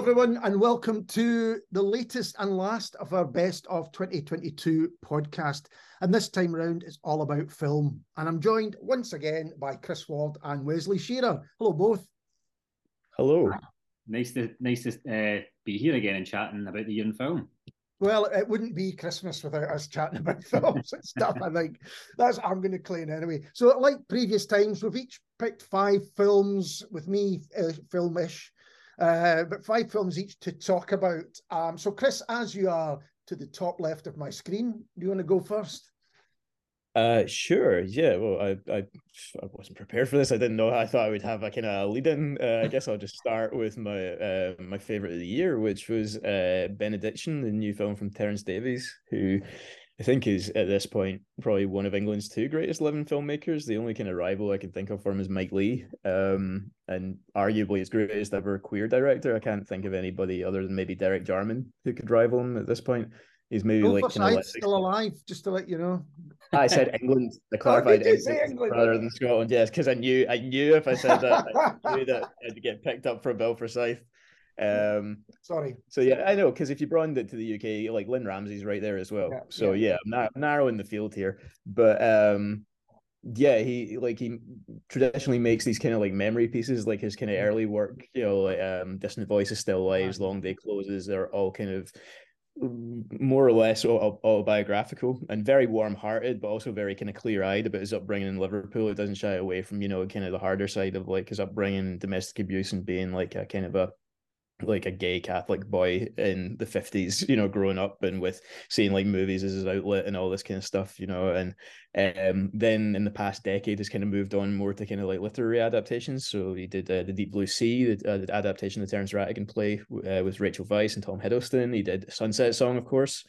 everyone, and welcome to the latest and last of our Best of 2022 podcast. And this time round, it's all about film. And I'm joined once again by Chris Ward and Wesley Shearer. Hello, both. Hello. Nice to nice to uh, be here again and chatting about the year in film. Well, it wouldn't be Christmas without us chatting about films and stuff. I think that's I'm going to claim anyway. So, like previous times, we've each picked five films with me, uh, filmish, uh, but five films each to talk about. Um, so, Chris, as you are to the top left of my screen, do you want to go first? Uh, sure. Yeah. Well, I, I, I wasn't prepared for this. I didn't know. I thought I would have a kind of lead in. Uh, I guess I'll just start with my uh, my favorite of the year, which was uh, Benediction, the new film from Terence Davies, who I think is at this point probably one of England's two greatest living filmmakers. The only kind of rival I can think of for him is Mike Leigh, um, and arguably his greatest ever queer director. I can't think of anybody other than maybe Derek Jarman who could rival him at this point. He's maybe like still alive, just to let you know. I said England. I clarified England, England, rather than Scotland. Yes, because I knew I knew if I said that, I knew that I'd get picked up for a Bill for Forsyth. Um, Sorry. So yeah, I know because if you broadened it to the UK, like Lynne Ramsay's right there as well. Yeah, so yeah, yeah I'm narrowing the field here, but um, yeah, he like he traditionally makes these kind of like memory pieces, like his kind of early work. You know, like, um, Distant Voices, Still Lives, Long Day Closes. They're all kind of more or less autobiographical and very warm-hearted, but also very kind of clear-eyed about his upbringing in Liverpool. It doesn't shy away from you know kind of the harder side of like his upbringing, domestic abuse, and being like a kind of a like a gay Catholic boy in the 50s, you know, growing up and with seeing like movies as his outlet and all this kind of stuff, you know. And um, then in the past decade has kind of moved on more to kind of like literary adaptations. So he did uh, The Deep Blue Sea, the, uh, the adaptation of the Terence Rattigan play uh, with Rachel Weisz and Tom Hiddleston. He did Sunset Song, of course,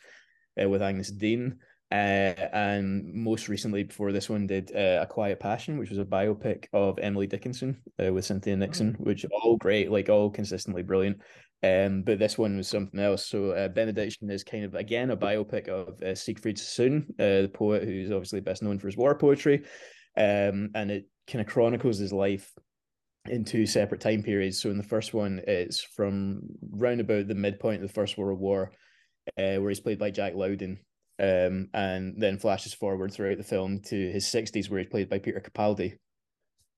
uh, with Agyness Deyn. Uh, and most recently, before this one, did uh, A Quiet Passion, which was a biopic of Emily Dickinson uh, with Cynthia Nixon, oh. which all great, like all consistently brilliant. Um, but this one was something else. So uh, Benediction is kind of again a biopic of uh, Siegfried Sassoon, uh, the poet who's obviously best known for his war poetry, um, and it kind of chronicles his life in two separate time periods. So in the first one, it's from round about the midpoint of the First World War, uh, where he's played by Jack Lowden, um, and then flashes forward throughout the film to his 60s, where he's played by Peter Capaldi.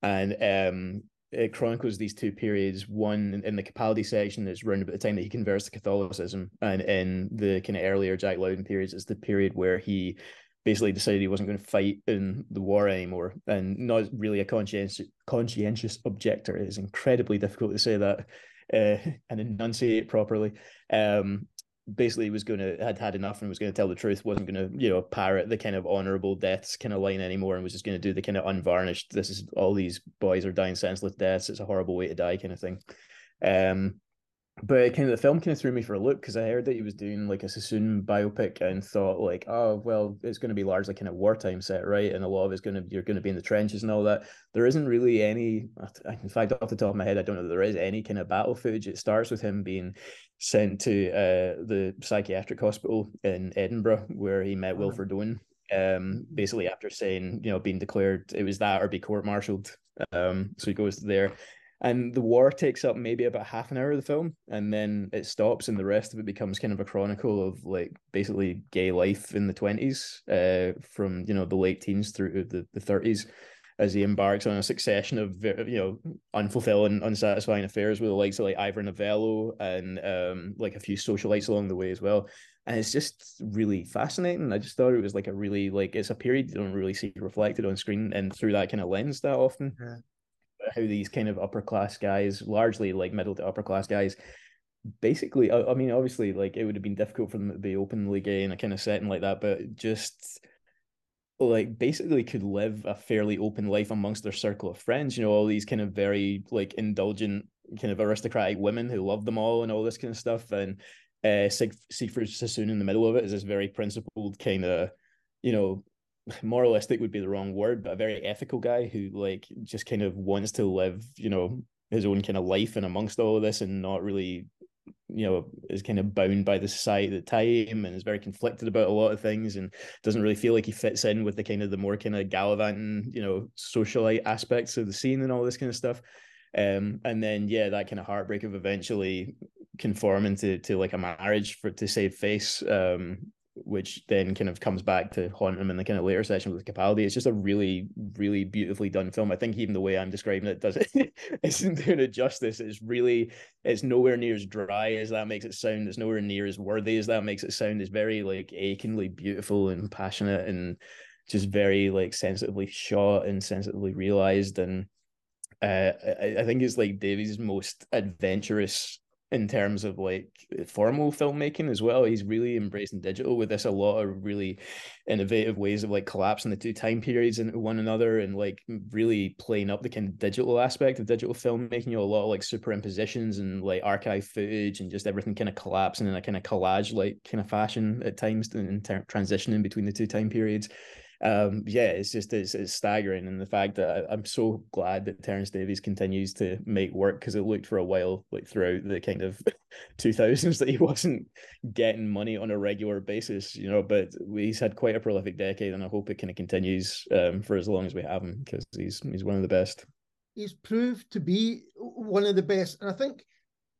And um, it chronicles these two periods. One in the Capaldi section is around about the time that he converts to Catholicism, and in the kind of earlier Jack Lowden periods, it's the period where he basically decided he wasn't going to fight in the war anymore, and not really a conscientious conscientious objector. It is incredibly difficult to say that uh, and enunciate properly. Um, basically was going to had had enough and was going to tell the truth wasn't going to you know parrot the kind of honorable deaths kind of line anymore and was just going to do the kind of unvarnished this is all these boys are dying senseless deaths. It's a horrible way to die kind of thing. Um but kind of the film kind of threw me for a loop because I heard that he was doing like a Sassoon biopic and thought like, oh well, it's going to be largely kind of wartime set, right? And a lot of it's going to you're going to be in the trenches and all that. There isn't really any. In fact, off the top of my head, I don't know that there is any kind of battle footage. It starts with him being sent to uh, the psychiatric hospital in Edinburgh where he met Wilfred Owen. Um, basically after saying you know being declared it was that or be court martialed. Um, so he goes there and the war takes up maybe about half an hour of the film and then it stops and the rest of it becomes kind of a chronicle of like basically gay life in the 20s uh, from you know the late teens through the, the 30s as he embarks on a succession of you know unfulfilling unsatisfying affairs with the likes of like Ivor Novello and um, like a few socialites along the way as well and it's just really fascinating. I just thought it was like a really like it's a period you don't really see reflected on screen and through that kind of lens that often. Yeah how these kind of upper class guys, largely like middle to upper class guys, basically, I, I mean, obviously, like it would have been difficult for them to be openly gay in a kind of setting like that, but just like basically could live a fairly open life amongst their circle of friends. You know, all these kind of very like indulgent, kind of aristocratic women who love them all and all this kind of stuff. And uh, Siegfried Sassoon in the middle of it is this very principled kind of, you know, moralistic would be the wrong word, but a very ethical guy who like just kind of wants to live, you know, his own kind of life and amongst all of this and not really, you know, is kind of bound by the society at the time and is very conflicted about a lot of things and doesn't really feel like he fits in with the kind of the more kind of gallivanting, you know, socialite aspects of the scene and all this kind of stuff. Um, and then yeah, that kind of heartbreak of eventually conforming to to like a marriage for to save face um which then kind of comes back to haunt him in the kind of later session with Capaldi. It's just a really, really beautifully done film. I think even the way I'm describing it does it isn't doing it justice. It's really, it's nowhere near as dry as that makes it sound. It's nowhere near as worthy as that makes it sound. It's very like achingly beautiful and passionate and just very like sensitively shot and sensitively realized. And uh, I, I think it's like Davies' most adventurous in terms of like formal filmmaking as well. He's really mm-hmm. embracing digital with this a lot of really innovative ways of like collapsing the two time periods into one another and like really playing up the kind of digital aspect of digital filmmaking. You know, a lot of like superimpositions and like archive footage and just everything kind of collapsing in a kind of collage like kind of fashion at times in ter- transitioning between the two time periods um, yeah, it's just it's, it's staggering, and the fact that I, am so glad that Terence Davies continues to make work because it looked for a while like throughout the kind of 2000s that he wasn't getting money on a regular basis, you know. But he's had quite a prolific decade, and I hope it kind of continues um, for as long as we have him because he's he's one of the best. He's proved to be one of the best, and I think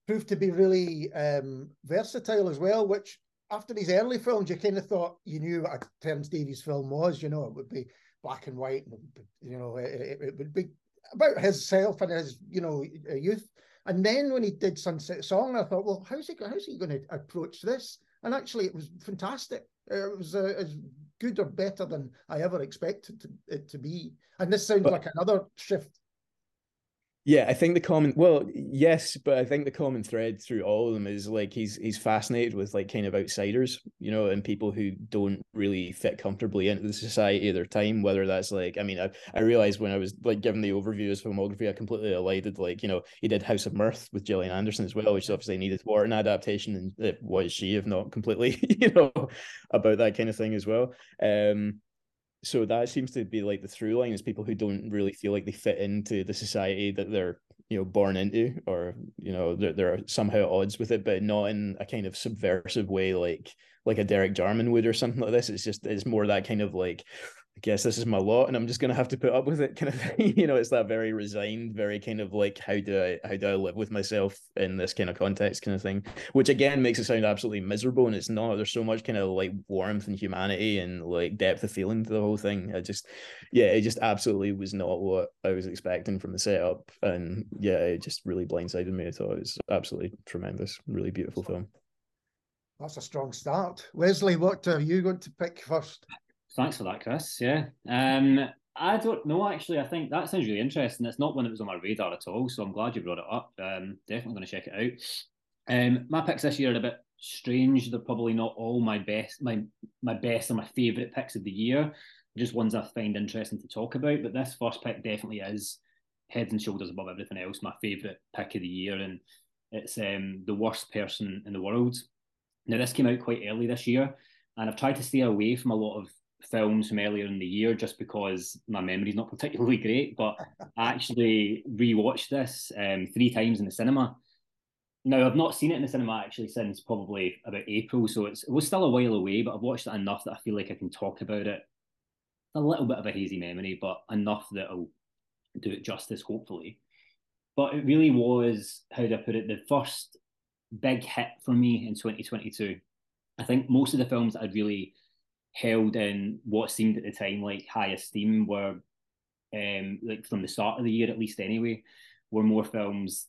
proved to be really um, versatile as well, which after these early films, you kind of thought you knew what a Terence Davies film was. You know, it would be black and white, and you know, it, it would be about himself and his, you know, youth. And then when he did Sunset Song, I thought, well, how's he how's he going to approach this? And actually, it was fantastic. It was uh, as good or better than I ever expected to, it to be. And this sounds but, like another shift yeah, I think the common well, yes, but I think the common thread through all of them is like he's he's fascinated with like kind of outsiders, you know, and people who don't really fit comfortably into the society of their time. Whether that's like, I mean, I, I realized when I was like given the overview of his filmography, I completely elided like, you know, he did House of Mirth with Gillian Anderson as well, which obviously needed more an adaptation, and it was she, if not completely, you know, about that kind of thing as well. Um, so that seems to be like the through line is people who don't really feel like they fit into the society that they're you know born into or you know they're, they're somehow odds with it but not in a kind of subversive way like like a derek jarman would or something like this. It's just it's more that kind of like I guess this is my lot and I'm just gonna have to put up with it kind of thing. you know, it's that very resigned, very kind of like how do I how do I live with myself in this kind of context kind of thing. Which again makes it sound absolutely miserable and it's not. There's so much kind of like warmth and humanity and like depth of feeling to the whole thing. I just yeah, it just absolutely was not what I was expecting from the setup. And yeah, it just really blindsided me. I thought it was absolutely tremendous, really beautiful film. That's a strong start. Wesley, what are you going to pick first? Thanks for that, Chris. Yeah. Um, I don't know actually. I think that sounds really interesting. It's not one that was on my radar at all, so I'm glad you brought it up. Um, definitely going to check it out. Um, my picks this year are a bit strange. They're probably not all my best, my my best or my favourite picks of the year. Just ones I find interesting to talk about. But this first pick definitely is heads and shoulders above everything else. My favourite pick of the year, and it's um, the worst person in the world. Now this came out quite early this year, and I've tried to stay away from a lot of films from earlier in the year just because my memory's not particularly great. But I actually rewatched this um, three times in the cinema. Now I've not seen it in the cinema actually since probably about April, so it's, it was still a while away. But I've watched it enough that I feel like I can talk about it. A little bit of a hazy memory, but enough that I'll do it justice, hopefully. But it really was, how do I put it, the first big hit for me in 2022. I think most of the films that I'd really held in what seemed at the time like high esteem were um like from the start of the year at least anyway were more films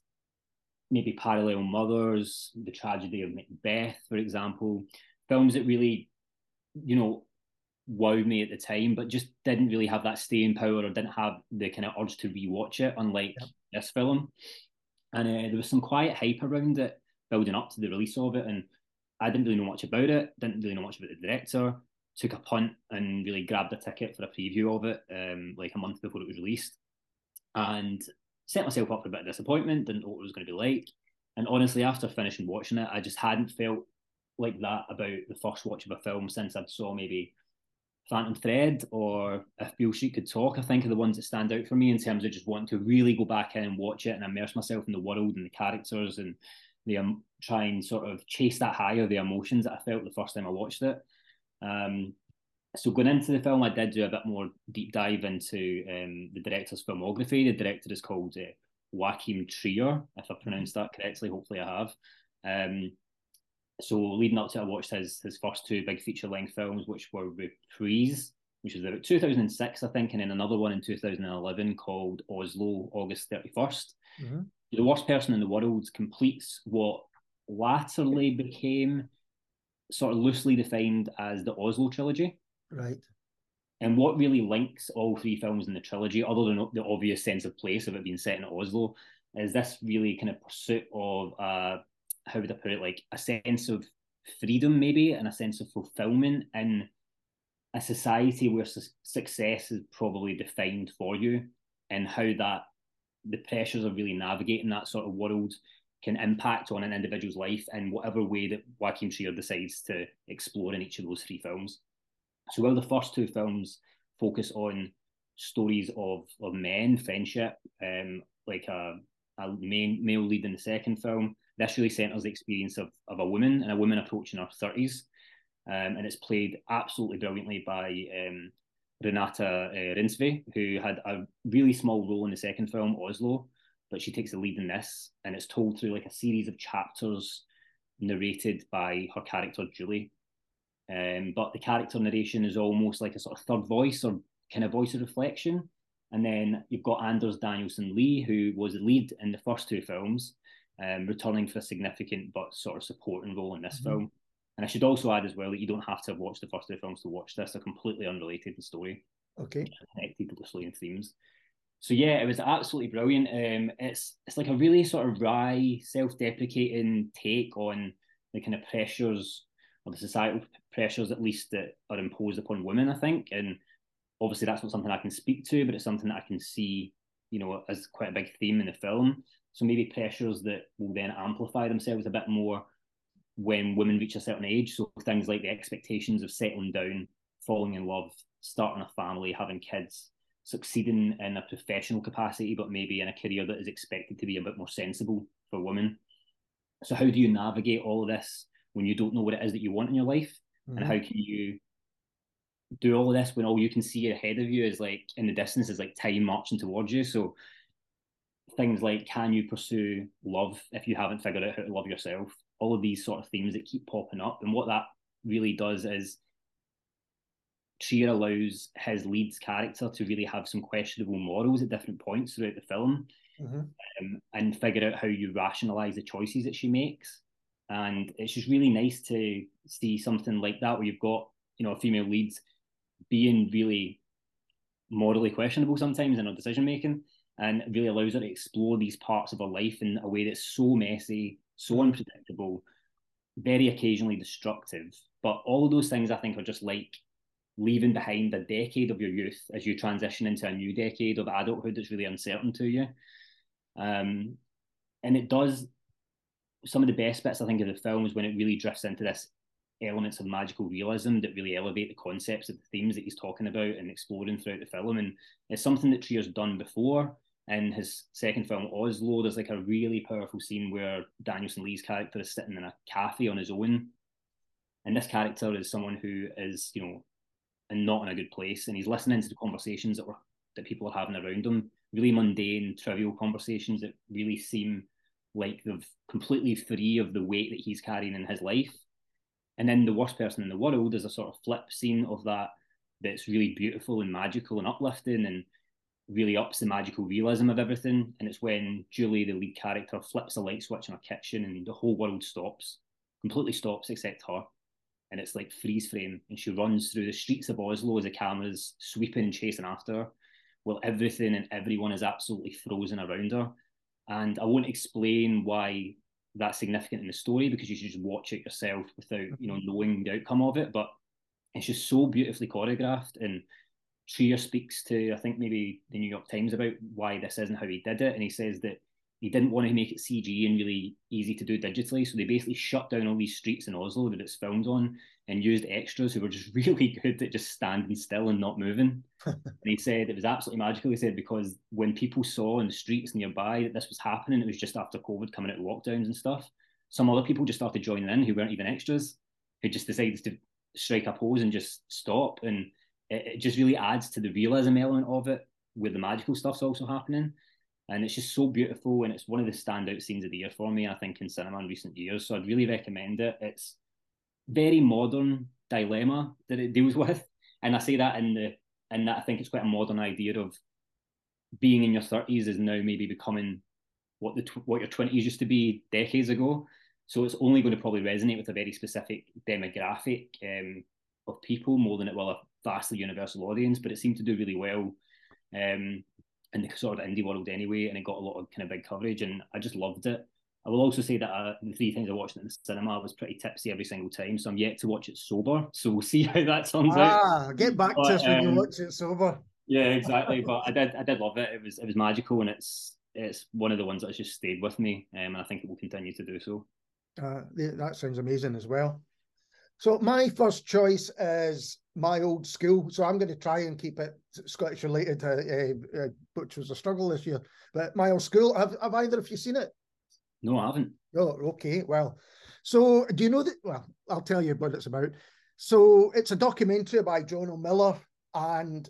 maybe parallel mothers the tragedy of macbeth for example films that really you know wowed me at the time but just didn't really have that staying power or didn't have the kind of urge to rewatch it unlike this film. And uh, there was some quiet hype around it building up to the release of it and I didn't really know much about it, didn't really know much about the director took a punt and really grabbed a ticket for a preview of it um, like a month before it was released and set myself up for a bit of disappointment, didn't know what it was going to be like. And honestly, after finishing watching it, I just hadn't felt like that about the first watch of a film since I'd saw maybe Phantom Thread or If Beale Street Could Talk. I think are the ones that stand out for me in terms of just wanting to really go back in and watch it and immerse myself in the world and the characters and the um, try and sort of chase that high of the emotions that I felt the first time I watched it. Um, so going into the film, I did do a bit more deep dive into um, the director's filmography. The director is called uh, Joachim Trier, if I pronounced that correctly. Hopefully, I have. Um, so leading up to it, I watched his his first two big feature length films, which were Reprise, which was about 2006, I think, and then another one in 2011 called Oslo, August 31st. Mm-hmm. The Worst Person in the World completes what latterly became sort of loosely defined as the Oslo trilogy. Right. And what really links all three films in the trilogy, other than the obvious sense of place of it being set in Oslo, is this really kind of pursuit of uh, how would I put it, like a sense of freedom, maybe, and a sense of fulfillment in a society where su- success is probably defined for you, and how that the pressures of really navigating that sort of world can impact on an individual's life in whatever way that Joachim Trier decides to explore in each of those three films. So while the first two films focus on stories of of men, friendship, um, like a, a main male lead in the second film, this really centers the experience of, of a woman and a woman approaching her 30s. Um, and it's played absolutely brilliantly by um, Renata uh, who had a really small role in the second film, Oslo, but she takes the lead in this. And it's told through like a series of chapters narrated by her character, Julie. Um, but the character narration is almost like a sort of third voice or kind of voice of reflection. And then you've got Anders Danielsen Lie, who was the lead in the first two films, um, returning for a significant but sort of supporting role in this mm-hmm. film. And I should also add as well that you don't have to have watched the first two films to watch this. They're completely unrelated in story. Okay. Connected closely in themes. So yeah, it was absolutely brilliant. Um, it's it's like a really sort of wry, self-deprecating take on the kind of pressures or the societal pressures, at least that are imposed upon women. I think, and obviously that's not something I can speak to, but it's something that I can see, you know, as quite a big theme in the film. So maybe pressures that will then amplify themselves a bit more when women reach a certain age. So things like the expectations of settling down, falling in love, starting a family, having kids, succeeding in a professional capacity, but maybe in a career that is expected to be a bit more sensible for women. So how do you navigate all of this when you don't know what it is that you want in your life? Mm-hmm. And how can you do all of this when all you can see ahead of you is like in the distance is like time marching towards you? So things like can you pursue love if you haven't figured out how to love yourself? all of these sort of themes that keep popping up. And what that really does is Trier allows his lead's character to really have some questionable morals at different points throughout the film mm-hmm. um, and figure out how you rationalize the choices that she makes. And it's just really nice to see something like that where you've got, you know, a female lead being really morally questionable sometimes in her decision making and really allows her to explore these parts of her life in a way that's so messy so unpredictable, very occasionally destructive. But all of those things I think are just like leaving behind a decade of your youth as you transition into a new decade of adulthood that's really uncertain to you. Um, and it does some of the best bits I think of the film is when it really drifts into this elements of magical realism that really elevate the concepts of the themes that he's talking about and exploring throughout the film. And it's something that Trier's done before, in his second film, Oslo, there's like a really powerful scene where Danielsen Lie's character is sitting in a cafe on his own. And this character is someone who is, you know, and not in a good place. And he's listening to the conversations that were that people are having around him, really mundane, trivial conversations that really seem like they're completely free of the weight that he's carrying in his life. And then the worst person in the world is a sort of flip scene of that that's really beautiful and magical and uplifting and really ups the magical realism of everything. And it's when Julie, the lead character, flips a light switch in her kitchen and the whole world stops, completely stops except her. And it's like freeze frame. And she runs through the streets of Oslo as the camera's sweeping and chasing after her, while everything and everyone is absolutely frozen around her. And I won't explain why that's significant in the story because you should just watch it yourself without, you know, mm-hmm. knowing the outcome of it. But it's just so beautifully choreographed and Trier speaks to, I think maybe the New York Times about why this isn't how he did it, and he says that he didn't want to make it CG and really easy to do digitally, so they basically shut down all these streets in Oslo that it's filmed on and used extras who were just really good at just standing still and not moving. and he said it was absolutely magical. He said because when people saw in the streets nearby that this was happening, it was just after COVID coming out of lockdowns and stuff. Some other people just started joining in who weren't even extras, who just decided to strike a pose and just stop and it, it just really adds to the realism element of it, where the magical stuff's also happening. And it's just so beautiful, and it's one of the standout scenes of the year for me. I think in cinema in recent years, so I'd really recommend it. It's very modern dilemma that it deals with, and I say that in the in that I think it's quite a modern idea of being in your thirties is now maybe becoming what the what your twenties used to be decades ago. So it's only going to probably resonate with a very specific demographic um, of people more than it will a vastly universal audience. But it seemed to do really well um, in the sort of indie world anyway, and it got a lot of kind of big coverage, and I just loved it. I will also say that uh, the three times I watched it in the cinema, I was pretty tipsy every single time, so I'm yet to watch it sober. So we'll see how that turns ah, out. get back but, to us when um, you watch it sober. Yeah, exactly. but I did, I did love it. It was, it was magical, and it's, it's one of the ones that's just stayed with me, um, and I think it will continue to do so. Uh, that sounds amazing as well. So my first choice is my old school. So I'm going to try and keep it Scottish related, uh, uh, uh, which was a struggle this year. But my old school, have, have either of you seen it? No, I haven't. Oh, okay. Well, so do you know that? Well, I'll tell you what it's about. So it's a documentary by John O'Miller, and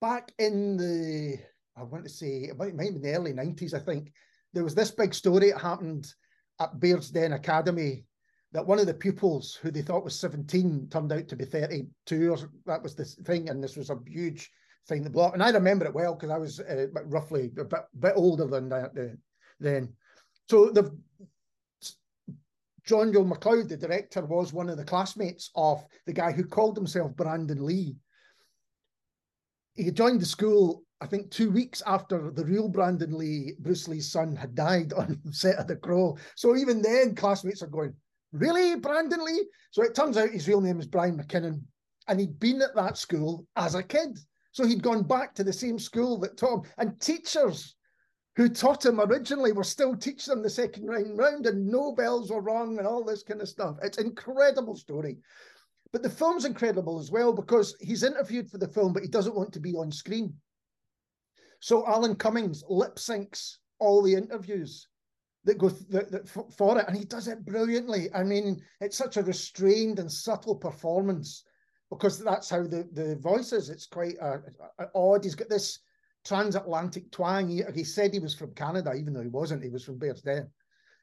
back in the, I want to say, it might, might be in the early 90s, I think, there was this big story that happened at Bearsden Academy that one of the pupils who they thought was 17 turned out to be 32 or that was the thing and this was a huge thing the block. And i remember it well because i was uh, roughly a bit, bit older than that uh, then. So the jono mcleod the director was one of the classmates of the guy who called himself brandon lee. He joined the school I think two weeks after the real Brandon Lee, Bruce Lee's son, had died on set of The Crow. So even then, classmates are going, Really, Brandon Lee? So it turns out his real name is Brian McKinnon, and he'd been at that school as a kid. So he'd gone back to the same school that him, and teachers who taught him originally were still teaching him the second round round, and no bells were rung, and all this kind of stuff. It's incredible story. But the film's incredible as well because he's interviewed for the film, but he doesn't want to be on screen. So Alan Cummings lip syncs all the interviews that go that, that for it, and he does it brilliantly. I mean, it's such a restrained and subtle performance because that's how the the voice is. It's quite uh, uh, odd. He's got this transatlantic twang. He, he, said he was from Canada, even though he wasn't. He was from Bearsden,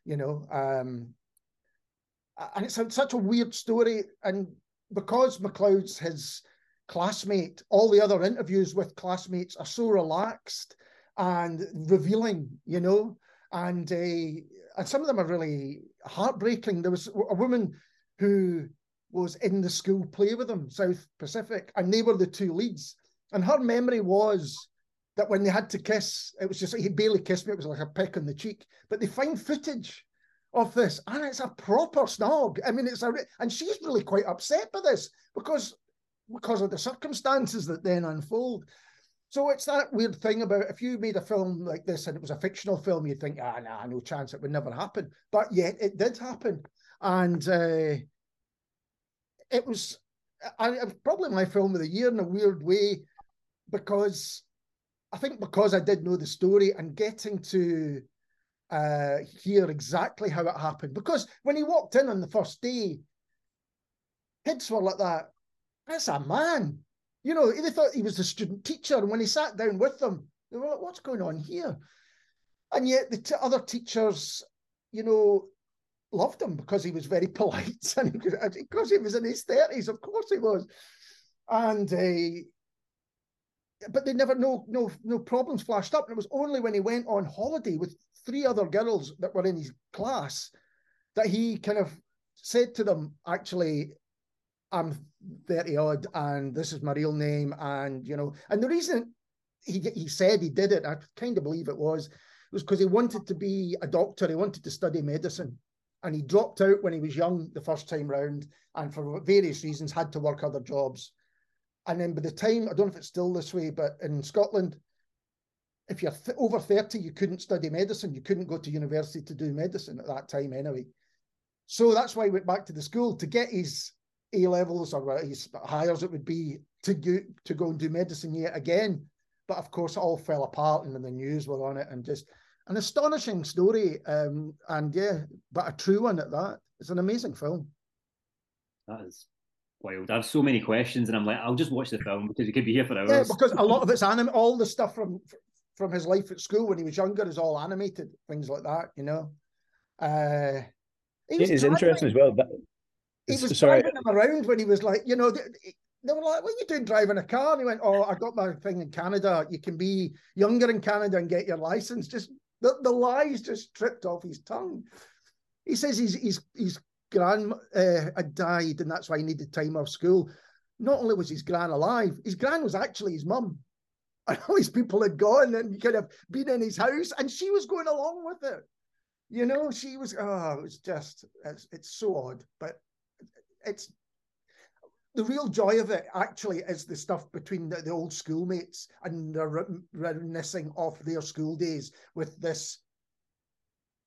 you know. Um, and it's a, such a weird story. And because McLeod's his classmate, all the other interviews with classmates are so relaxed and revealing, you know and uh, and some of them are really heartbreaking. There was a woman who was in the school play with them, South Pacific, and they were the two leads. And her memory was that when they had to kiss, it was just he barely kissed me. It was like a peck on the cheek. But they find footage of this, and it's a proper snog. I mean, it's a and she's really quite upset by this because because of the circumstances that then unfold. So it's that weird thing about if you made a film like this and it was a fictional film, you'd think, ah, nah, no chance, it would never happen. But yet it did happen. And uh, it was I, probably my film of the year in a weird way because I think because I did know the story and getting to uh, hear exactly how it happened. Because when he walked in on the first day, kids were like that. That's a man you know, they thought he was the student teacher. And when he sat down with them, they were like, what's going on here? And yet the t- other teachers, you know, loved him because he was very polite and because he was in his 30s, of course he was. And uh, but they never no no no problems flashed up. And it was only when he went on holiday with three other girls that were in his class that he kind of said to them, actually, I'm 30 odd and this is my real name. And, you know, and the reason he, he said he did it, I kind of believe it was, was because he wanted to be a doctor. He wanted to study medicine. And he dropped out when he was young the first time round and for various reasons had to work other jobs. And then by the time, I don't know if it's still this way, but in Scotland, if you're th- over 30, you couldn't study medicine. You couldn't go to university to do medicine at that time anyway. So that's why he went back to the school to get his a levels or his higher it would be to go to go and do medicine yet again. But of course, it all fell apart, and then the news were on it, and just an astonishing story. Um, and yeah, but a true one at that. It's an amazing film. That is wild. I have so many questions, and I'm like, I'll just watch the film because you could be here for hours. Yeah, because a lot of it's anime. All the stuff from from his life at school when he was younger is all animated, things like that, you know. Uh, it is interesting as well. That, he was sorry. driving him around when he was like, you know, they, they were like, "What are you doing driving a car?" And he went, "Oh, I got my thing in Canada. You can be younger in Canada and get your license." Just the, the lies just tripped off his tongue. He says his his his grand uh, had died and that's why he needed time off school. Not only was his gran alive, his gran was actually his mum. And all these people had gone and kind of been in his house, and she was going along with it. You know, she was. Oh, it was just. It's, it's so odd, but it's the real joy of it actually is the stuff between the, the old schoolmates and the reminiscing of their school days with this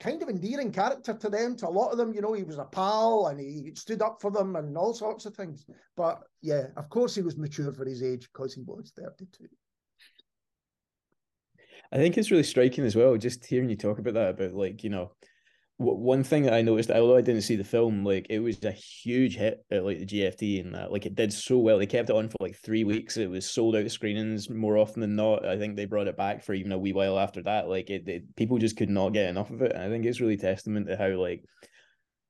kind of endearing character to them. To a lot of them, you know, he was a pal and he stood up for them and all sorts of things. But yeah, of course, he was mature for his age because he was 32. I think it's really striking as well, just hearing you talk about that, about like, you know, one thing that I noticed, although I didn't see the film, like it was a huge hit at like the GFT and that, like it did so well. They kept it on for like three weeks. It was sold out screenings more often than not. I think they brought it back for even a wee while after that. Like it, it people just could not get enough of it. And I think it's really testament to how like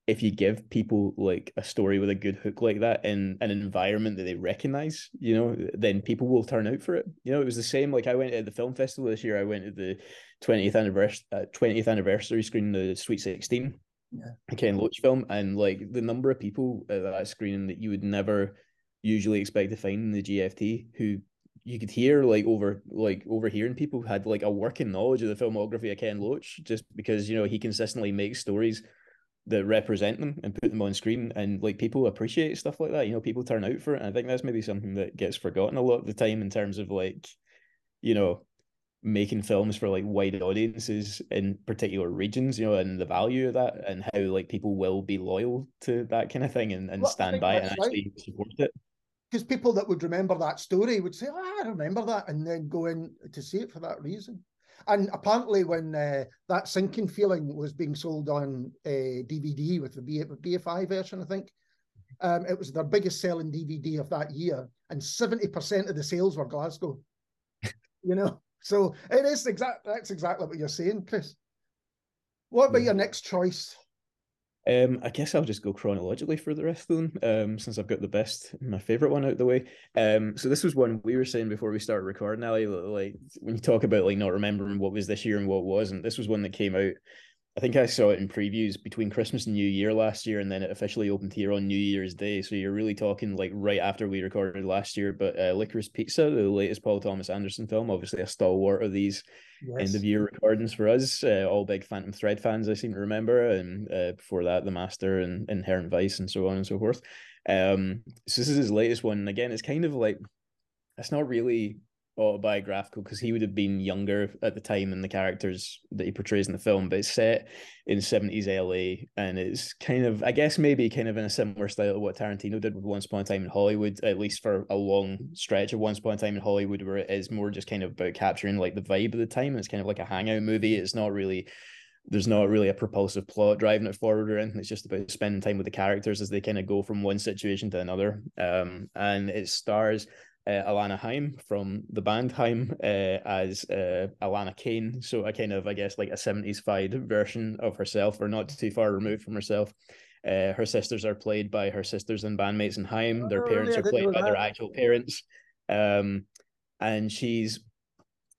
if you give people like a story with a good hook like that in an environment that they recognize, you know, then people will turn out for it. You know, it was the same. Like I went to the film festival this year. I went to the 20th anniversary uh, 20th anniversary screening the Sweet 16, yeah. Ken Loach film, and like the number of people at that screening that you would never usually expect to find in the GFT who you could hear like over like overhearing people had like a working knowledge of the filmography of Ken Loach just because you know he consistently makes stories that represent them and put them on screen and like people appreciate stuff like that you know people turn out for it and i think that's maybe something that gets forgotten a lot of the time in terms of like you know making films for like wide audiences in particular regions you know and the value of that and how like people will be loyal to that kind of thing and, and well, stand by it and actually right. support it because people that would remember that story would say oh, i remember that and then go in to see it for that reason and apparently, when uh, that sinking feeling was being sold on uh, DVD with the BFI version, I think um, it was their biggest selling DVD of that year, and seventy percent of the sales were Glasgow. you know, so it is exact. That's exactly what you're saying, Chris. What about your next choice? Um, I guess I'll just go chronologically for the rest of them, um, since I've got the best, my favorite one out the way. Um, so this was one we were saying before we started recording, Ali. Like when you talk about like not remembering what was this year and what wasn't, this was one that came out. I think I saw it in previews between Christmas and New Year last year, and then it officially opened here on New Year's Day. So you're really talking like right after we recorded last year. But uh, Licorice Pizza, the latest Paul Thomas Anderson film, obviously a stalwart of these yes. end of year recordings for us. Uh, all big Phantom Thread fans, I seem to remember, and uh, before that, The Master and Inherent Vice, and so on and so forth. Um, so this is his latest one. Again, it's kind of like it's not really autobiographical because he would have been younger at the time than the characters that he portrays in the film, but it's set in 70s LA and it's kind of, I guess, maybe kind of in a similar style to what Tarantino did with Once Upon a Time in Hollywood, at least for a long stretch of Once Upon a Time in Hollywood, where it is more just kind of about capturing like the vibe of the time. It's kind of like a hangout movie. It's not really there's not really a propulsive plot driving it forward or anything. It's just about spending time with the characters as they kind of go from one situation to another. Um, and it stars uh, Alana Haim from the band Haim uh, as uh, Alana Kane. So a kind of, I guess, like a 70s fied version of herself, or not too far removed from herself. Uh, her sisters are played by her sisters and bandmates in Haim. Their oh, parents yeah, are played by their actual parents. Um, and she's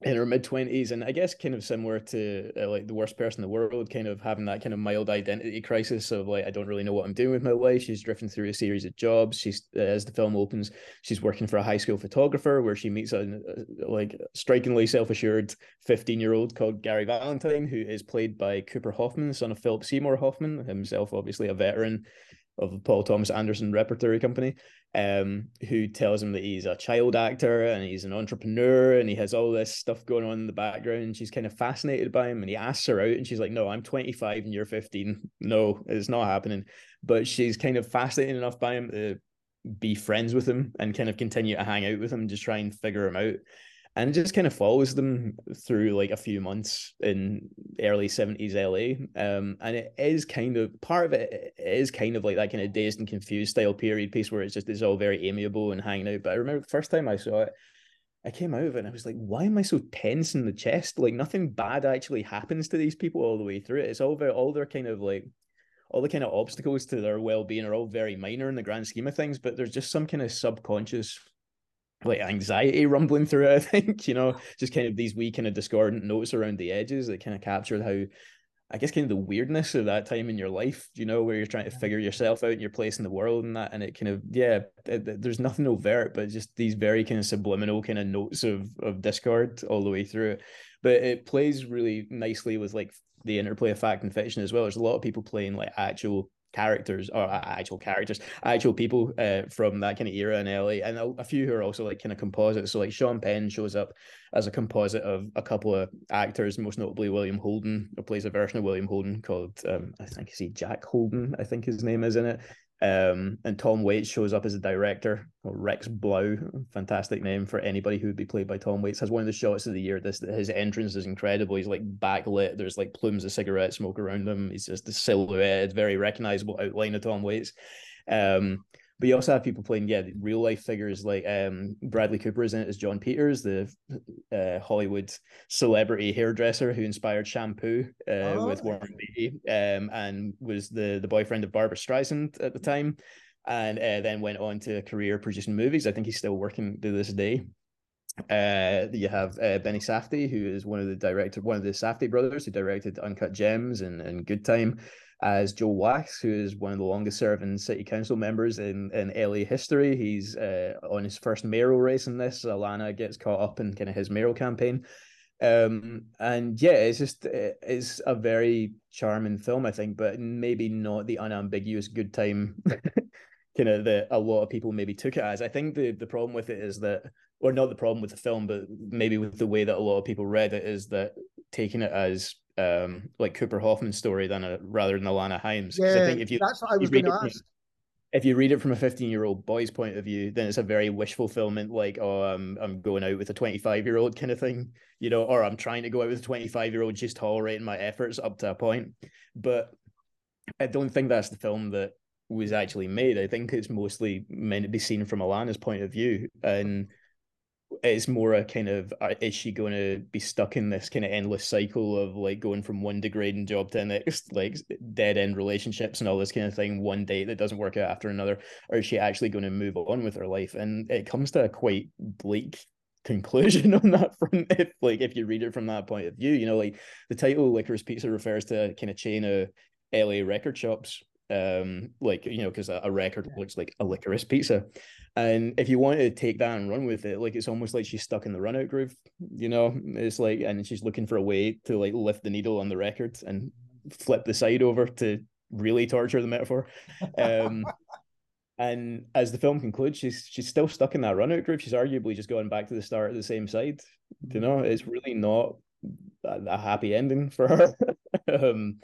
in her mid twenties, and I guess kind of similar to uh, like the worst person in the world, kind of having that kind of mild identity crisis of like I don't really know what I'm doing with my life. She's drifting through a series of jobs. She's uh, as the film opens, she's working for a high school photographer where she meets a, a like strikingly self assured fifteen year old called Gary Valentine, who is played by Cooper Hoffman, son of Philip Seymour Hoffman, himself obviously a veteran of Paul Thomas Anderson Repertory Company, um, who tells him that he's a child actor and he's an entrepreneur and he has all this stuff going on in the background. She's kind of fascinated by him and he asks her out and she's like, No, I'm 25 and you're 15. No, it's not happening. But she's kind of fascinated enough by him to be friends with him and kind of continue to hang out with him and just try and figure him out and it just kind of follows them through like a few months in early 70s LA. Um, and it is kind of part of it is kind of like that kind of dazed and confused style period piece where it's just it's all very amiable and hanging out. But I remember the first time I saw it, I came out of it and I was like, why am I so tense in the chest? Like nothing bad actually happens to these people all the way through it. It's all about all their kind of like all the kind of obstacles to their well-being are all very minor in the grand scheme of things, but there's just some kind of subconscious like anxiety rumbling through it, I think, you know, just kind of these wee kind of discordant notes around the edges that kind of captured how I guess kind of the weirdness of that time in your life, you know, where you're trying to figure yourself out and your place in the world and that, and it kind of yeah, it, there's nothing overt, but just these very kind of subliminal kind of notes of of discord all the way through it. But it plays really nicely with like the interplay of fact and fiction as well. There's a lot of people playing like actual characters or uh, actual characters, actual people uh, from that kind of era in LA, and a, a, few who are also like kind of composites. So like Sean Penn shows up as a composite of a couple of actors, most notably William Holden, who plays a version of William Holden called um, I think is he Jack Holden, I think his name is in it. Um, and Tom Waits shows up as a director, Rex Blau, fantastic name for anybody who would be played by Tom Waits. Has one of the shots of the year. This his entrance is incredible. He's like backlit. There's like plumes of cigarette smoke around him. He's just the silhouette, very recognizable outline of Tom Waits. Um, but you also have people playing, yeah, real life figures like um, Bradley Cooper is in it as Jon Peters, the uh, Hollywood celebrity hairdresser who inspired shampoo uh, oh, with Warren Beatty, um, and was the the boyfriend of Barbara Streisand at the time, and uh, then went on to a career producing movies. I think he's still working to this day. Uh, you have uh, Benny Safdie, who is one of the director, one of the Safdie brothers, who directed Uncut Gems and, and Good Time as Joel Wachs, who is one of the longest serving city council members in, in LA history. He's uh, on his first mayoral race in this. Alana gets caught up in kind of his mayoral campaign. Um, and yeah, it's just it's a very charming film, I think, but maybe not the unambiguous good time kind of that a lot of people maybe took it as. I think the the problem with it is that, or not the problem with the film, but maybe with the way that a lot of people read it is that taking it as um like Cooper Hoffman's story than a rather than Alana Haim's. Yeah, I think if you that's what I was going to ask. if you read it from a 15 year old boy's point of view, then it's a very wish fulfillment, like, oh, I'm I'm going out with a 25 year old kind of thing, you know, or I'm trying to go out with a 25 year old, just tolerating my efforts up to a point. But I don't think that's the film that was actually made. I think it's mostly meant to be seen from Alana's point of view. And it's more a kind of uh, is she going to be stuck in this kind of endless cycle of like going from one degrading job to the next like dead end relationships and all this kind of thing one date that doesn't work out after another? Or is she actually going to move on with her life? And it comes to a quite bleak conclusion on that front if like if you read it from that point of view you know like the title licorice pizza refers to a kind of chain of la record shops um like you know because a, a, record looks like a licorice pizza. And if you want to take that and run with it like it's almost like she's stuck in the run out groove you know? It's like and she's looking for a way to like lift the needle on the record and flip the side over to really torture the metaphor. Um and as the film concludes she's she's still stuck in that run out groove. She's arguably just going back to the start of the same side you know? It's really not a, a happy ending for her. Um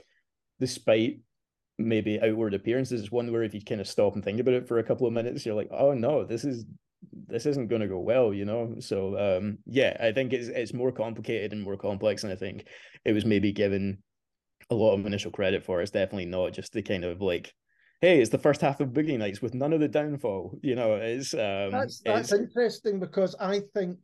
despite maybe outward appearances is one where if you kind of stop and think about it for a couple of minutes, you're like, oh no, this is this isn't going to go well, you know. So um, yeah, I think it's it's more complicated and more complex, and I think it was maybe given a lot of initial credit for. It's definitely not just the kind of like, hey, it's the first half of Boogie Nights with none of the downfall. You know, it's um, that's that's it's... interesting because I think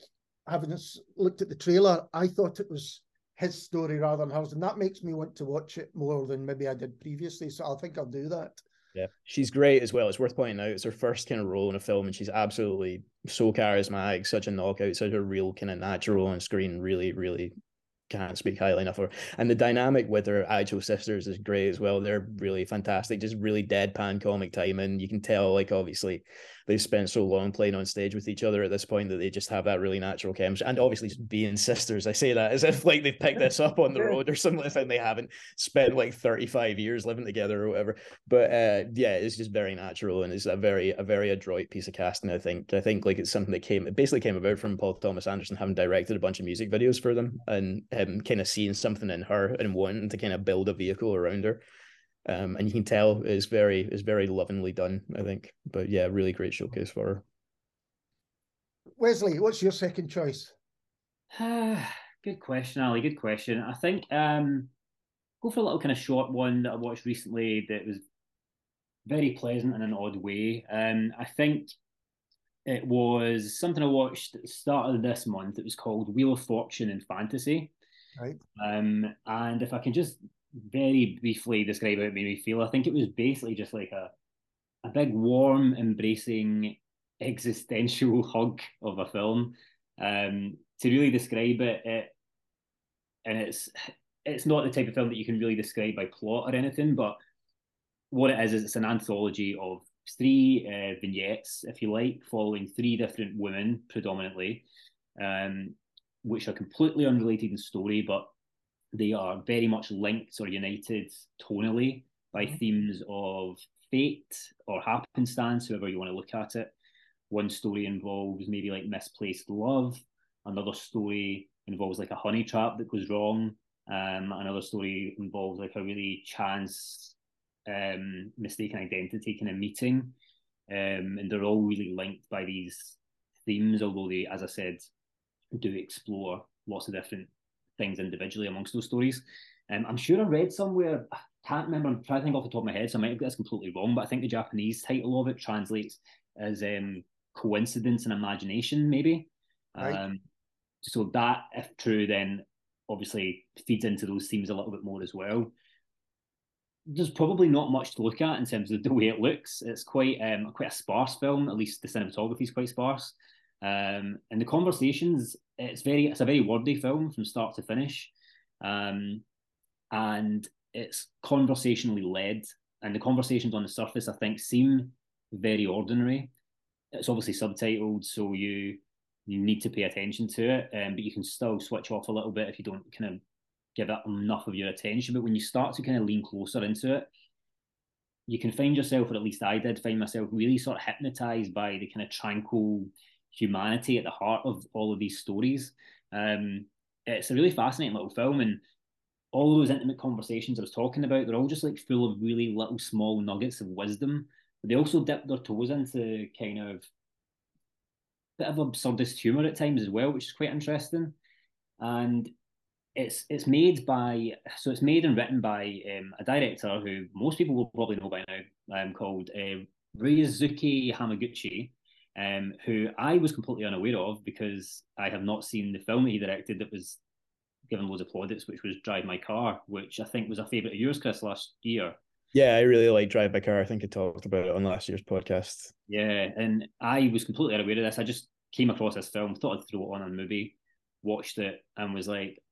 having looked at the trailer, I thought it was his story rather than hers, and that makes me want to watch it more than maybe I did previously. So I think I'll do that. Yeah, she's great as well. It's worth pointing out it's her first kind of role in a film, and she's absolutely so charismatic, such a knockout, such a real kind of natural on screen. Really, really can't speak highly enough of her. And the dynamic with her actual sisters is great as well. They're really fantastic, just really deadpan comic timing. You can tell, like, obviously, they've spent so long playing on stage with each other at this point that they just have that really natural chemistry. And obviously, being sisters, I say that as if like they've picked this up on the road or something, and they haven't spent like 35 years living together or whatever. But uh, yeah, it's just very natural and it's a very, a very adroit piece of casting, I think. I think like it's something that came, it basically came about from Paul Thomas Anderson having directed a bunch of music videos for them and him kind of seeing something in her and wanting to kind of build a vehicle around her um, and you can tell is very is very lovingly done. I think, but yeah, really great showcase for her. Wesley, what's your second choice? good question, Ali. Good question. I think um, go for a little kind of short one that I watched recently that was very pleasant in an odd way. Um, I think it was something I watched at the start of this month. It was called Wheel of Fortune and Fantasy. Right. Um, and if I can just very briefly describe how it made me feel, I think it was basically just like a a big, warm, embracing, existential hug of a film. Um, to really describe it, it, and it's it's not the type of film that you can really describe by plot or anything, but what it is is it's an anthology of three uh, vignettes, if you like, following three different women predominantly, um, which are completely unrelated in story, but they are very much linked or united tonally by mm-hmm. themes of fate or happenstance, however you want to look at it. One story involves maybe like misplaced love. Another story involves like a honey trap that goes wrong. Um, another story involves like a really chance um, mistaken identity kind of meeting. Um, and they're all really linked by these themes, although they, as I said, do explore lots of different things individually amongst those stories. Um, I'm sure I read somewhere, I can't remember, I'm trying to think off the top of my head, so I might have got this completely wrong, but I think the Japanese title of it translates as um, coincidence and imagination, maybe. Right. Um, so that, if true, then obviously feeds into those themes a little bit more as well. There's probably not much to look at in terms of the way it looks. It's quite um, quite a sparse film. At least the cinematography is quite sparse, um, and the conversations. It's very it's a very wordy film from start to finish. Um, and it's conversationally led. And the conversations on the surface, I think, seem very ordinary. It's obviously subtitled, so you you need to pay attention to it, um, but you can still switch off a little bit if you don't kind of give it enough of your attention. But when you start to kind of lean closer into it, you can find yourself, or at least I did find myself, really sort of hypnotized by the kind of tranquil humanity at the heart of all of these stories. Um, it's a really fascinating little film, and all those intimate conversations I was talking about, they're all just like full of really little small nuggets of wisdom. But they also dip their toes into kind of bit of absurdist humor at times as well, which is quite interesting. And it's it's made by so it's made and written by um, a director who most people will probably know by now, um, called uh, Ryusuke Hamaguchi, um, who I was completely unaware of because I have not seen the film that he directed that was given loads of plaudits, which was Drive My Car, which I think was a favourite of yours, Chris, last year. Yeah, I really like Drive My Car. I think I talked about it on last year's podcast. Yeah, and I was completely unaware of this. I just came across this film, thought I'd throw it on a movie, watched it, and was like,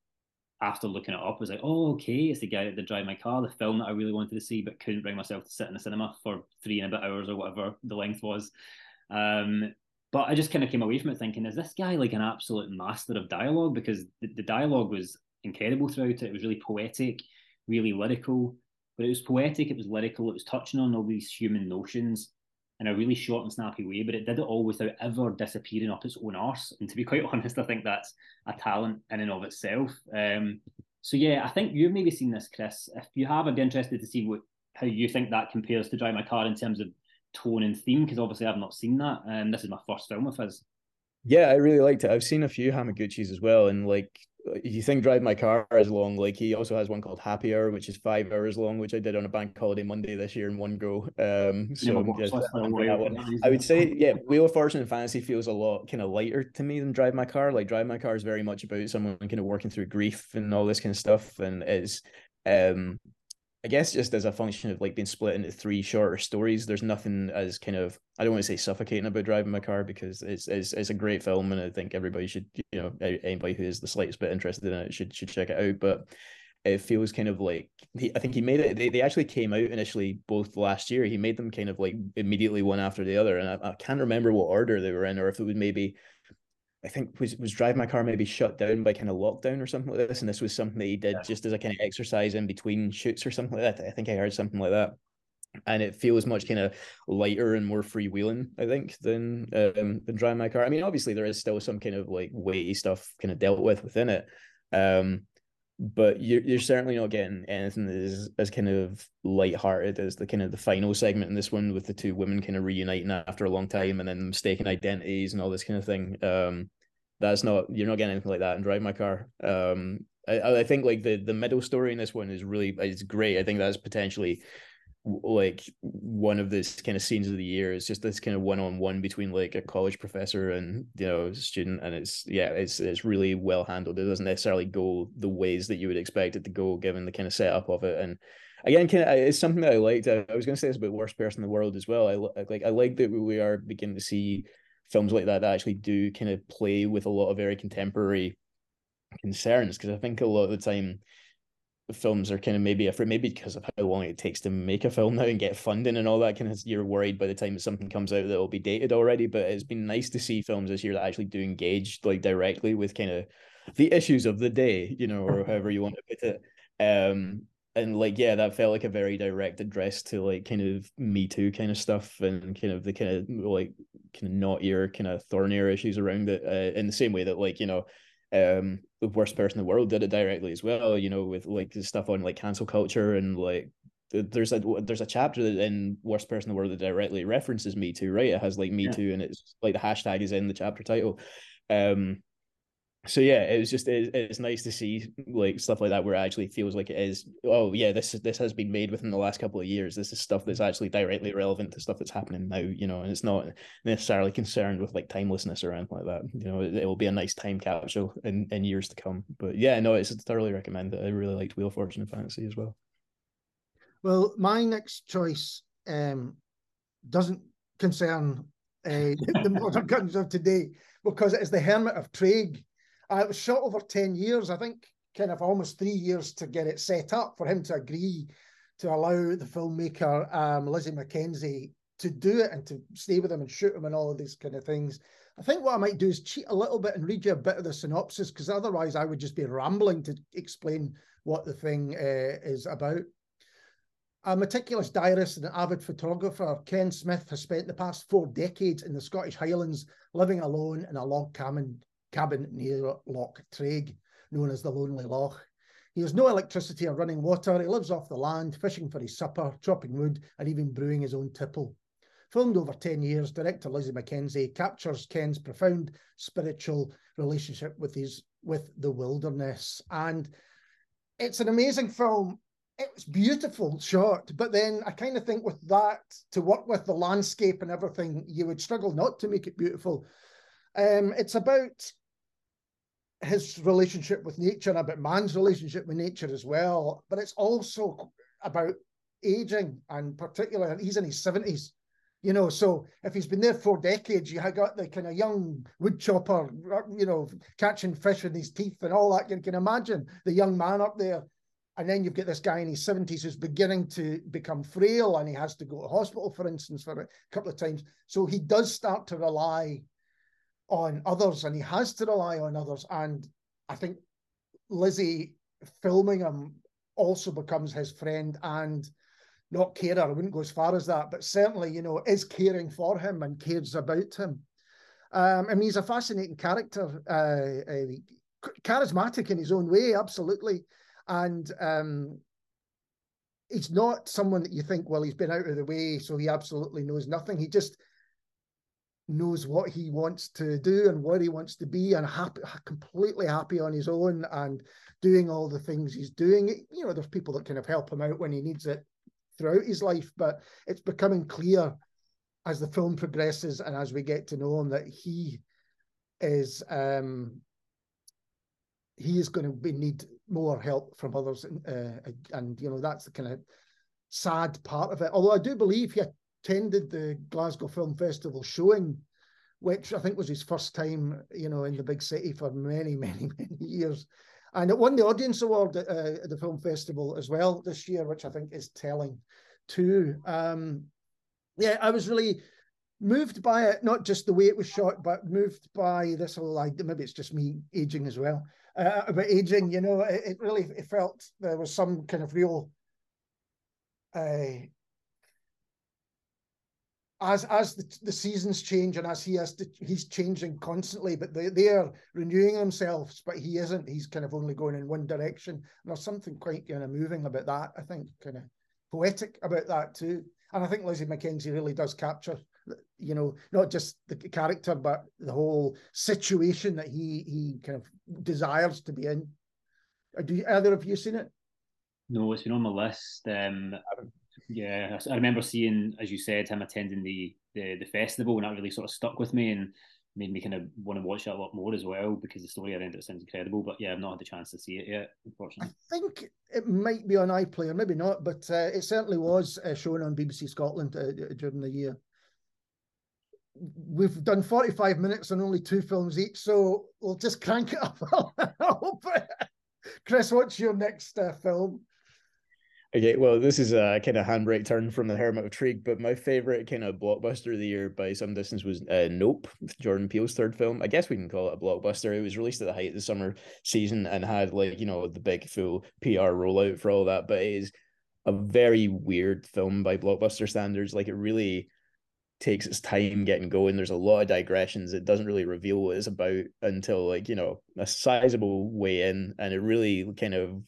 after looking it up, was like, oh, okay, it's the guy that did Drive My Car, the film that I really wanted to see, but couldn't bring myself to sit in the cinema for three and a bit hours or whatever the length was. Um, but I just kind of came away from it thinking, is this guy like an absolute master of dialogue? Because the, the dialogue was incredible throughout it. It was really poetic, really lyrical. But it was poetic, it was lyrical, it was touching on all these human notions in a really short and snappy way, but it did it all without ever disappearing up its own arse. And to be quite honest, I think that's a talent in and of itself. Um, so yeah, I think you've maybe seen this, Chris. If you have, I'd be interested to see what how you think that compares to Drive My Car in terms of tone and theme because obviously I've not seen that. And um, this is my first film of his. Yeah, I really liked it. I've seen a few Hamaguchis as well, and like you think Drive My Car is long, like he also has one called Happy Hour, which is five hours long, which I did on a bank holiday Monday this year in one go. Um, so I would say, yeah, Wheel of Fortune and Fantasy feels a lot kind of lighter to me than Drive My Car. Like Drive My Car is very much about someone kind of working through grief and all this kind of stuff, and is um I guess just as a function of like being split into three shorter stories, there's nothing as kind of I don't want to say suffocating about driving my car because it's it's, it's a great film and I think everybody should you know anybody who is the slightest bit interested in it should should check it out. But it feels kind of like he, I think he made it. They, they actually came out initially both last year. He made them kind of like immediately one after the other, and I, I can't remember what order they were in, or if it was maybe I think was was drive my car maybe shut down by kind of lockdown or something like this, and this was something that he did yeah. just as a kind of exercise in between shoots or something like that. I think I heard something like that, and it feels much kind of lighter and more freewheeling. I think than um, than drive my car. I mean, obviously there is still some kind of like weighty stuff kind of dealt with within it, um, but you're you're certainly not getting anything that is as kind of light-hearted as the kind of the final segment in this one with the two women kind of reuniting after a long time and then mistaken identities and all this kind of thing. Um, that's not you're not getting anything like that in Drive My Car. Um, I, I think like the the middle story in this one is really is great. I think that's potentially like one of this kind of scenes of the year is just this kind of one-on-one between like a college professor and you know student and it's yeah it's it's really well handled. It doesn't necessarily go the ways that you would expect it to go given the kind of setup of it. And again kind of it's something that i liked. I, I was going to say this about worst person in the world as well. I like i like that we are beginning to see films like that that actually do kind of play with a lot of very contemporary concerns because i think a lot of the time films are kind of maybe afraid, maybe because of how long it takes to make a film now and get funding and all that kind of you're worried by the time something comes out that will be dated already. But it's been nice to see films this year that actually do engage like directly with kind of the issues of the day, you know, or however you want to put it. Um and like yeah, that felt like a very direct address to like kind of Me Too kind of stuff and kind of the kind of like kind of knottier, kind of thornier issues around it. Uh, in the same way that like you know um the worst person in the world did it directly as well you know with like stuff on like cancel culture and like there's a there's a chapter that in worst person in the world that directly references me too right it has like me yeah. too and it's like the hashtag is in the chapter title um so yeah, it was just it, it's nice to see like stuff like that where it actually feels like it is. Oh yeah, this this has been made within the last couple of years. This is stuff that's actually directly relevant to stuff that's happening now. You know, and it's not necessarily concerned with like timelessness or anything like that. You know, it, it will be a nice time capsule in in years to come. But yeah, no, it's thoroughly recommend it. I really liked Wheel of Fortune and Fantasy as well. Well, my next choice um doesn't concern uh, the modern guns of today because it is the Hermit of Treig it was shot over 10 years, I think, kind of almost three years to get it set up for him to agree to allow the filmmaker, um, Lizzie McKenzie, to do it and to stay with him and shoot him and all of these kind of things. I think what I might do is cheat a little bit and read you a bit of the synopsis because otherwise I would just be rambling to explain what the thing uh, is about. A meticulous diarist and an avid photographer, Ken Smith has spent the past four decades in the Scottish Highlands living alone in a log cabin cabin near Loch Treig, known as the Lonely Loch. He has no electricity or running water. He lives off the land, fishing for his supper, chopping wood, and even brewing his own tipple. Filmed over 10 years, director Lizzie McKenzie captures Ken's profound spiritual relationship with his with the wilderness. And it's an amazing film. It's beautiful shot, but then I kind of think with that to work with the landscape and everything, you would struggle not to make it beautiful. Um, it's about his relationship with nature and about man's relationship with nature as well. But it's also about aging and particularly he's in his 70s. You know, so if he's been there for decades, you have got the kind of young woodchopper, you know, catching fish with his teeth and all that. You can imagine the young man up there. And then you've got this guy in his 70s who's beginning to become frail and he has to go to hospital, for instance, for a couple of times. So he does start to rely on others and he has to rely on others. And I think Lizzie filming him also becomes his friend and not carer. I wouldn't go as far as that, but certainly, you know, is caring for him and cares about him. Um, I mean, he's a fascinating character, uh, uh, charismatic in his own way, absolutely. And um, he's not someone that you think, well, he's been out of the way, so he absolutely knows nothing. He just knows what he wants to do and where he wants to be and happy completely happy on his own and doing all the things he's doing. You know there's people that kind of help him out when he needs it throughout his life but it's becoming clear as the film progresses and as we get to know him that he is um he is going to be need more help from others and, uh, and you know that's the kind of sad part of it. Although i do believe he attended the Glasgow Film Festival showing, which I think was his first time, you know, in the big city for many, many, many years. And it won the Audience Award at, uh, at the film festival as well this year, which I think is telling too. Um, yeah, I was really moved by it, not just the way it was shot, but moved by this whole idea. Maybe it's just me aging as well. Uh, about aging, you know, it, it really it felt there was some kind of real uh, as as the, the seasons change and as he has to he's changing constantly but they, they are renewing themselves but he isn't. He's kind of only going in one direction. And there's something quite kind of moving about that i think kind of poetic about that too. And i think lizzie mckenzie really does capture you know not just the character but the whole situation that he he kind of desires to be in. Uh, do either of you seen it? No it's been on my list. Um Yeah, I remember seeing, as you said, him attending the the, the festival, and that really sort of stuck with me and made me kind of want to watch it a lot more as well because the story around it sounds incredible. But yeah, I've not had the chance to see it yet, unfortunately. I think it might be on iPlayer, maybe not, but uh, it certainly was uh, shown on BBC Scotland uh, during the year. We've done 45 minutes and only two films each, so we'll just crank it up. Chris, what's your next uh, film? Okay, well, this is a kind of handbrake turn from the Hermit of Trig, but my favorite kind of blockbuster of the year by some distance was uh, Nope, Jordan Peele's third film. I guess we can call it a blockbuster. It was released at the height of the summer season and had like you know the big full PR rollout for all that, but it is a very weird film by blockbuster standards. Like it really takes its time getting going. There's a lot of digressions. It doesn't really reveal what it's about until like you know a sizable way in, and it really kind of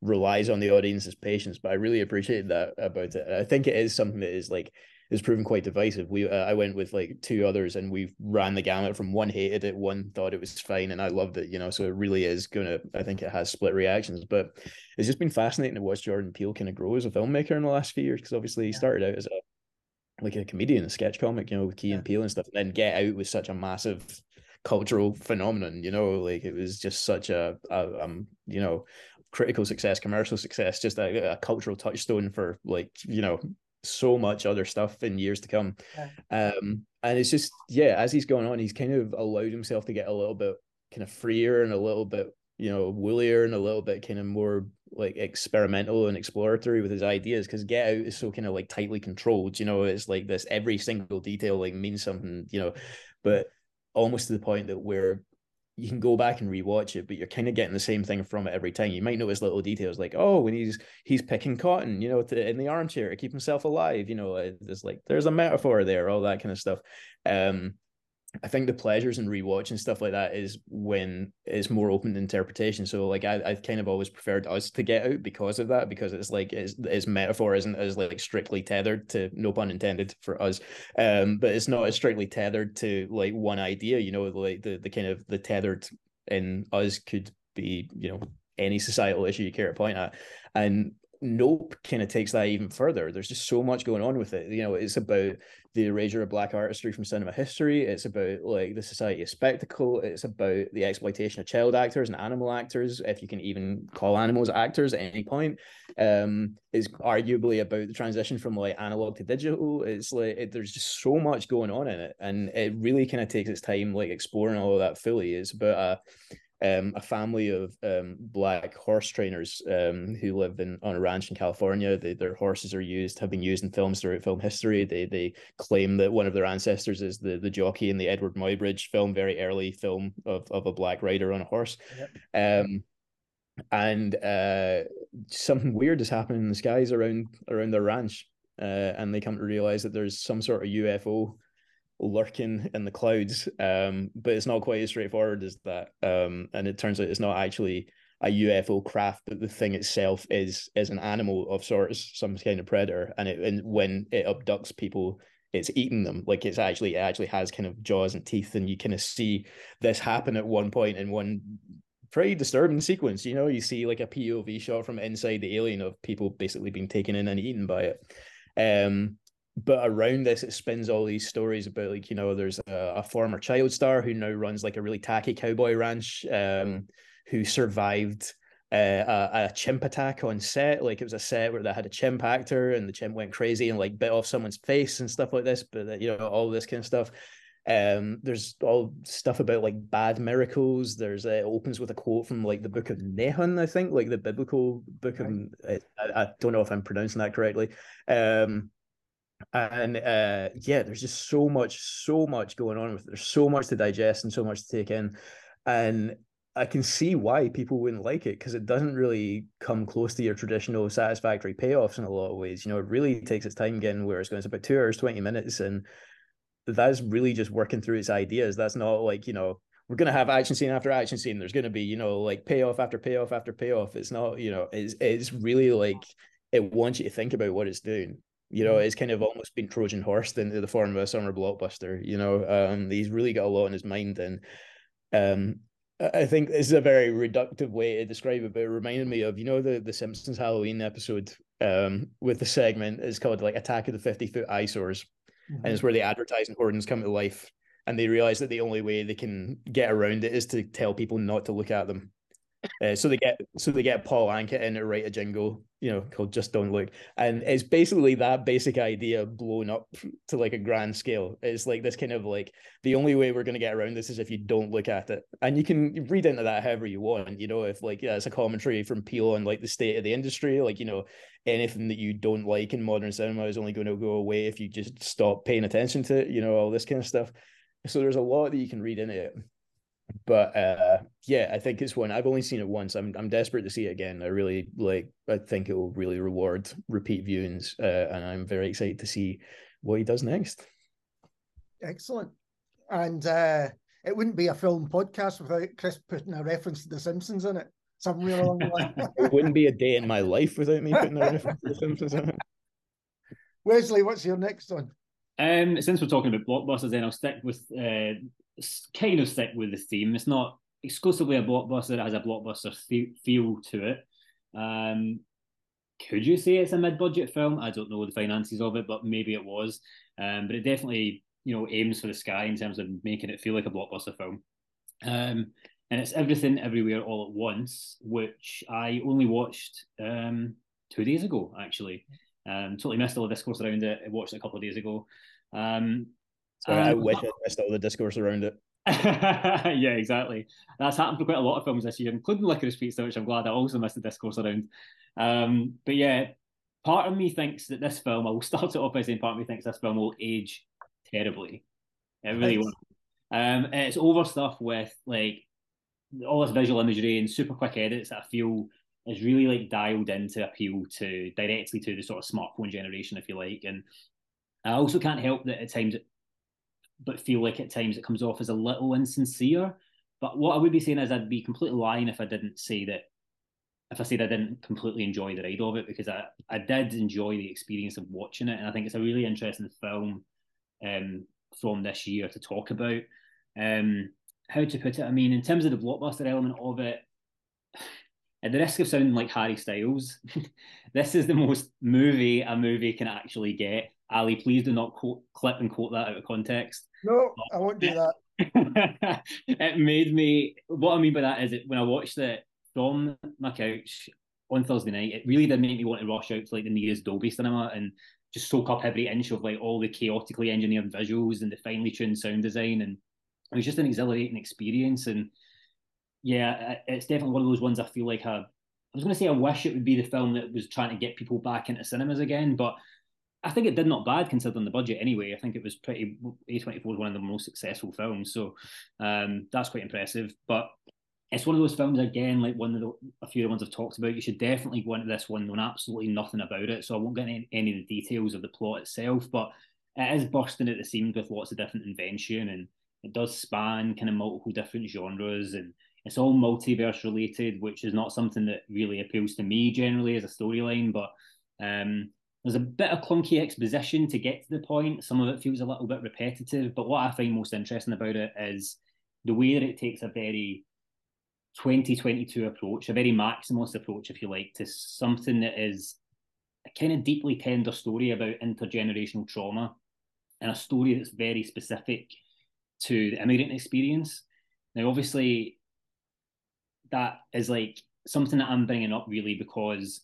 relies on the audience's patience. But I really appreciated that about it. I think it is something that is like is proven quite divisive. We uh, I went with like two others and we ran the gamut from one hated it, one thought it was fine, and I loved it. You know, so it really is gonna. I think it has split reactions, but it's just been fascinating to watch Jordan Peele kind of grow as a filmmaker in the last few years because obviously he started out as a like a comedian, a sketch comic, you know, with Key and Peele and stuff, and then Get Out was such a massive cultural phenomenon. You know, like it was just such a, a um, you know, critical success, commercial success, just a, a cultural touchstone for like you know so much other stuff in years to come. Yeah. Um, and it's just yeah, as he's going on, he's kind of allowed himself to get a little bit kind of freer and a little bit you know woolier and a little bit kind of more like experimental and exploratory with his ideas because Get Out is so kind of like tightly controlled. You know, it's like this every single detail like means something. You know, but almost to the point that where you can go back and rewatch it, but you're kind of getting the same thing from it every time. You might notice little details like, oh, when he's he's picking cotton, you know, to, in the armchair to keep himself alive. You know, it's like there's a metaphor there, all that kind of stuff. Um, I think the pleasures in rewatching stuff like that is when it's more open to interpretation. So like I I've kind of always preferred us to get out because of that, because it's like its, its metaphor isn't as like strictly tethered to no pun intended for us. Um, but it's not as strictly tethered to like one idea, you know, like the the kind of the tethered in us could be, you know, any societal issue you care to point at. And Nope kind of takes that even further. There's just so much going on with it. You know, it's about the erasure of black artistry from cinema history. It's about like the society of spectacle. It's about the exploitation of child actors and animal actors, if you can even call animals actors at any point. Um, it's arguably about the transition from like analog to digital. It's like it, there's just so much going on in it, and it really kind of takes its time like exploring all of that fully. It's about um, a family of um, black horse trainers um, who live in on a ranch in California. They, their horses are used, have been used in films throughout film history. They they claim that one of their ancestors is the the jockey in the Eadweard Muybridge film, very early film of of a black rider on a horse. Yep. Um, and uh, something weird is happening in the skies around around their ranch, uh, and they come to realize that there's some sort of UFO lurking in the clouds. Um, but it's not quite as straightforward as that. Um, and it turns out it's not actually a UFO craft, but the thing itself is is an animal of sorts, some kind of predator. And it and when it abducts people, it's eating them. Like it's actually it actually has kind of jaws and teeth, and you kind of see this happen at one point in one pretty disturbing sequence. You know, you see like a POV shot from inside the alien of people basically being taken in and eaten by it. Um, but around this it spins all these stories about like you know there's a, a former child star who now runs like a really tacky cowboy ranch um who survived uh, a, a chimp attack on set like it was a set where they had a chimp actor and the chimp went crazy and like bit off someone's face and stuff like this but you know all this kind of stuff um, there's all stuff about like bad miracles. There's uh, it opens with a quote from like the book of Nahum, I think, like the biblical book of. I, I, don't know if I'm pronouncing that correctly. Um, and uh yeah there's just so much so much going on with it. there's so much to digest and so much to take in. And i can see why people wouldn't like it because it doesn't really come close to your traditional satisfactory payoffs in a lot of ways. You know it really takes its time getting where it's going. It's about two hours 20 minutes and that's really just working through its ideas. That's not like you know we're going to have action scene after action scene. There's going to be you know like payoff after payoff after payoff. It's not you know it's, it's really like it wants you to think about what it's doing you know, mm. it's kind of almost been Trojan horsed into the form of a summer blockbuster. You know, um, he's really got a lot in his mind, and um, I think this is a very reductive way to describe it, but it reminded me of you know the the Simpsons Halloween episode um, with the segment. It's called like Attack of the 50 Foot Eyesores. Mm-hmm. And it's where the advertising hoardings come to life and they realize that the only way they can get around it is to tell people not to look at them. Uh, so they get so they get Paul Anka in to write a jingle, you know, called "Just Don't Look," and it's basically that basic idea blown up to like a grand scale. It's like this kind of like the only way we're going to get around this is if you don't look at it, and you can read into that however you want. You know, if like yeah, it's a commentary from Peele on like the state of the industry, like you know, anything that you don't like in modern cinema is only going to go away if you just stop paying attention to it. You know, all this kind of stuff. So there's a lot that you can read into it but uh, yeah, I think it's one I've only seen it once. I'm I'm desperate to see it again. I really like. I think it will really reward repeat viewings, uh, and I'm very excited to see what he does next. Excellent, and uh, it wouldn't be a film podcast without Chris putting a reference to The Simpsons in it somewhere along the line. it wouldn't be a day in my life without me putting a reference to The Simpsons in it. Wesley, what's your next one? Um, since we're talking about blockbusters, then I'll stick with uh, kind of stick with the theme. It's not exclusively a blockbuster; it has a blockbuster feel to it. Um, could you say it's a mid-budget film? I don't know the finances of it, but maybe it was. Um, but it definitely, you know, aims for the sky in terms of making it feel like a blockbuster film. Um, and it's everything everywhere all at once, which I only watched um, two days ago. Actually, um, totally missed all the discourse around it. I watched it a couple of days ago. Um, so I wish I missed all the discourse around it. yeah, exactly. That's happened for quite a lot of films this year, including Licorice Pizza, which I'm glad I also missed the discourse around. Um, but yeah, part of me thinks that this film, I will start it off by saying part of me thinks this film will age terribly. It really will. Um, it's over stuff with like all this visual imagery and super quick edits that I feel is really like dialed in to appeal to directly to the sort of smartphone generation, if you like. And I also can't help that at times but feel like at times it comes off as a little insincere. But what I would be saying is I'd be completely lying if I didn't say that if I said I didn't completely enjoy the ride of it because I, I did enjoy the experience of watching it and I think it's a really interesting film um, from this year to talk about. Um, how to put it? I mean, in terms of the blockbuster element of it, at the risk of sounding like Harry Styles, this is the most movie a movie can actually get. Ali, please do not quote, clip and quote that out of context. No, I won't do that. it made me. What I mean by that is, it when I watched it from my couch on Thursday night, it really did make me want to rush out to like the nearest Dolby cinema and just soak up every inch of like all the chaotically engineered visuals and the finely tuned sound design, and it was just an exhilarating experience. And yeah, it's definitely one of those ones I feel like I, I was going to say I wish it would be the film that was trying to get people back into cinemas again, but I think it did not bad considering the budget anyway. I think it was pretty A24 was one of the most successful films, so um, that's quite impressive. But it's one of those films again, like one of the a few of the ones I've talked about. You should definitely go into this one knowing absolutely nothing about it. So I won't get any, any of the details of the plot itself, but it is bursting at the seams with lots of different invention, and it does span kind of multiple different genres, and it's all multiverse related, which is not something that really appeals to me generally as a storyline, but um, there's a bit of clunky exposition to get to the point. Some of it feels a little bit repetitive, but what I find most interesting about it is the way that it takes a very 2022 approach, a very maximalist approach, if you like, to something that is a kind of deeply tender story about intergenerational trauma and a story that's very specific to the immigrant experience. Now, obviously, that is like something that I'm bringing up really because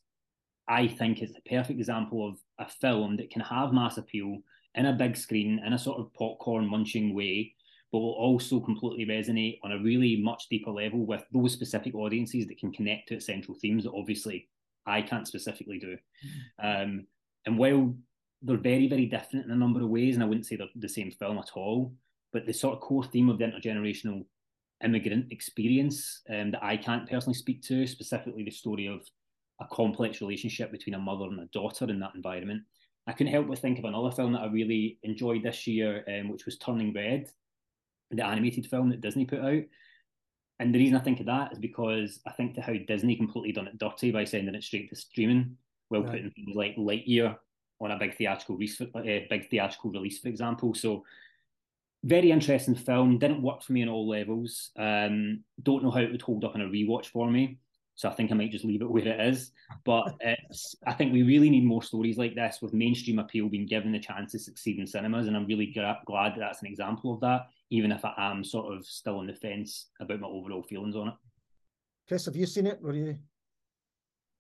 I think it's a perfect example of a film that can have mass appeal in a big screen in a sort of popcorn munching way, but will also completely resonate on a really much deeper level with those specific audiences that can connect to its central themes that obviously I can't specifically do. Mm-hmm. Um, and while they're very, very different in a number of ways, and I wouldn't say they're the same film at all, but the sort of core theme of the intergenerational immigrant experience um, that I can't personally speak to, specifically the story of a complex relationship between a mother and a daughter in that environment. I couldn't help but think of another film that I really enjoyed this year, um, which was Turning Red, the animated film that Disney put out. And the reason I think of that is because I think to how Disney completely done it dirty by sending it straight to streaming, while right. putting things like Lightyear on a big theatrical release, uh, big theatrical release, for example. So very interesting film. Didn't work for me on all levels. Um, don't know how it would hold up in a rewatch for me. So I think I might just leave it where it is. But it's, I think we really need more stories like this with mainstream appeal being given the chance to succeed in cinemas. And I'm really glad that that's an example of that, even if I am sort of still on the fence about my overall feelings on it. Chris, have you seen it? Were you?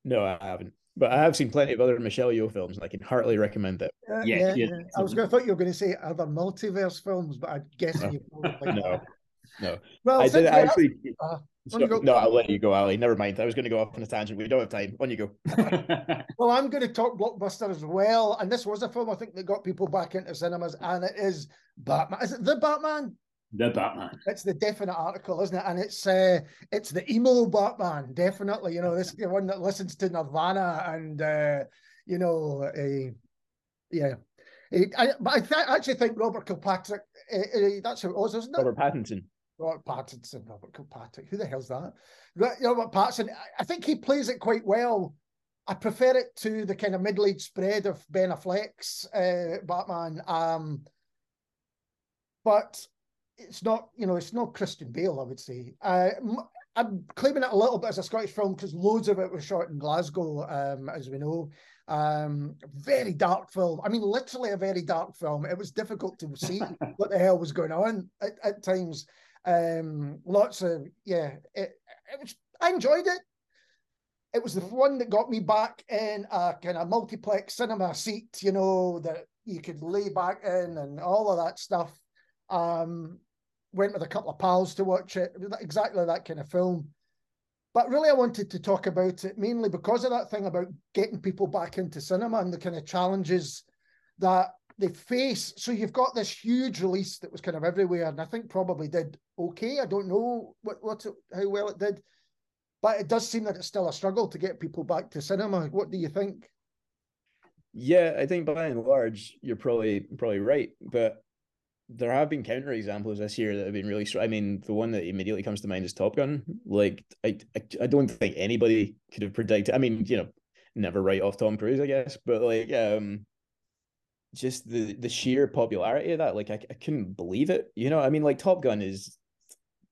No, I haven't. But I have seen plenty of other Michelle Yeoh films, and I can heartily recommend it. Uh, yeah, yeah, yeah, I was going to thought you were going to say other multiverse films, but I guess no. you probably no, no. Well, I did actually. Uh, so, no, I'll let you go, Ali. Never mind. I was going to go off on a tangent. We don't have time. On you go. well, I'm going to talk blockbuster as well, and this was a film I think that got people back into cinemas, and it is Batman. Is it the Batman? The Batman. It's the definite article, isn't it? And it's uh, it's the emo Batman, definitely. You know, this the one that listens to Nirvana and uh, you know, uh, yeah. I, but I th- actually think Robert Kilpatrick. That's who it was, isn't it? Robert Pattinson. Robert Pattinson, Robert Kilpatrick. Who the hell's that? Robert Pattinson. I think he plays it quite well. I prefer it to the kind of middle-aged spread of Ben Affleck's uh, Batman. Um, but it's not, you know, it's not Christian Bale, I would say. Uh, I'm claiming it a little bit as a Scottish film because loads of it was shot in Glasgow, um, as we know. Um, very dark film. I mean, literally a very dark film. It was difficult to see what the hell was going on at, at times. Um, lots of yeah, it, it was. I enjoyed it. It was the one that got me back in a kind of multiplex cinema seat, you know, that you could lay back in and all of that stuff. Um, went with a couple of pals to watch it. it exactly that kind of film. But really, I wanted to talk about it mainly because of that thing about getting people back into cinema and the kind of challenges that they face. So you've got this huge release that was kind of everywhere, and I think probably did okay. I don't know what what how well it did, but it does seem that it's still a struggle to get people back to cinema. What do you think? Yeah, I think by and large you're probably probably right, but there have been counter examples this year that have been really strong. I mean, the one that immediately comes to mind is Top Gun. Like, I, I, I don't think anybody could have predicted. I mean, you know, never write off Tom Cruise, I guess, but like, um, just the the sheer popularity of that, like, I, I couldn't believe it. You know, I mean, like, Top Gun is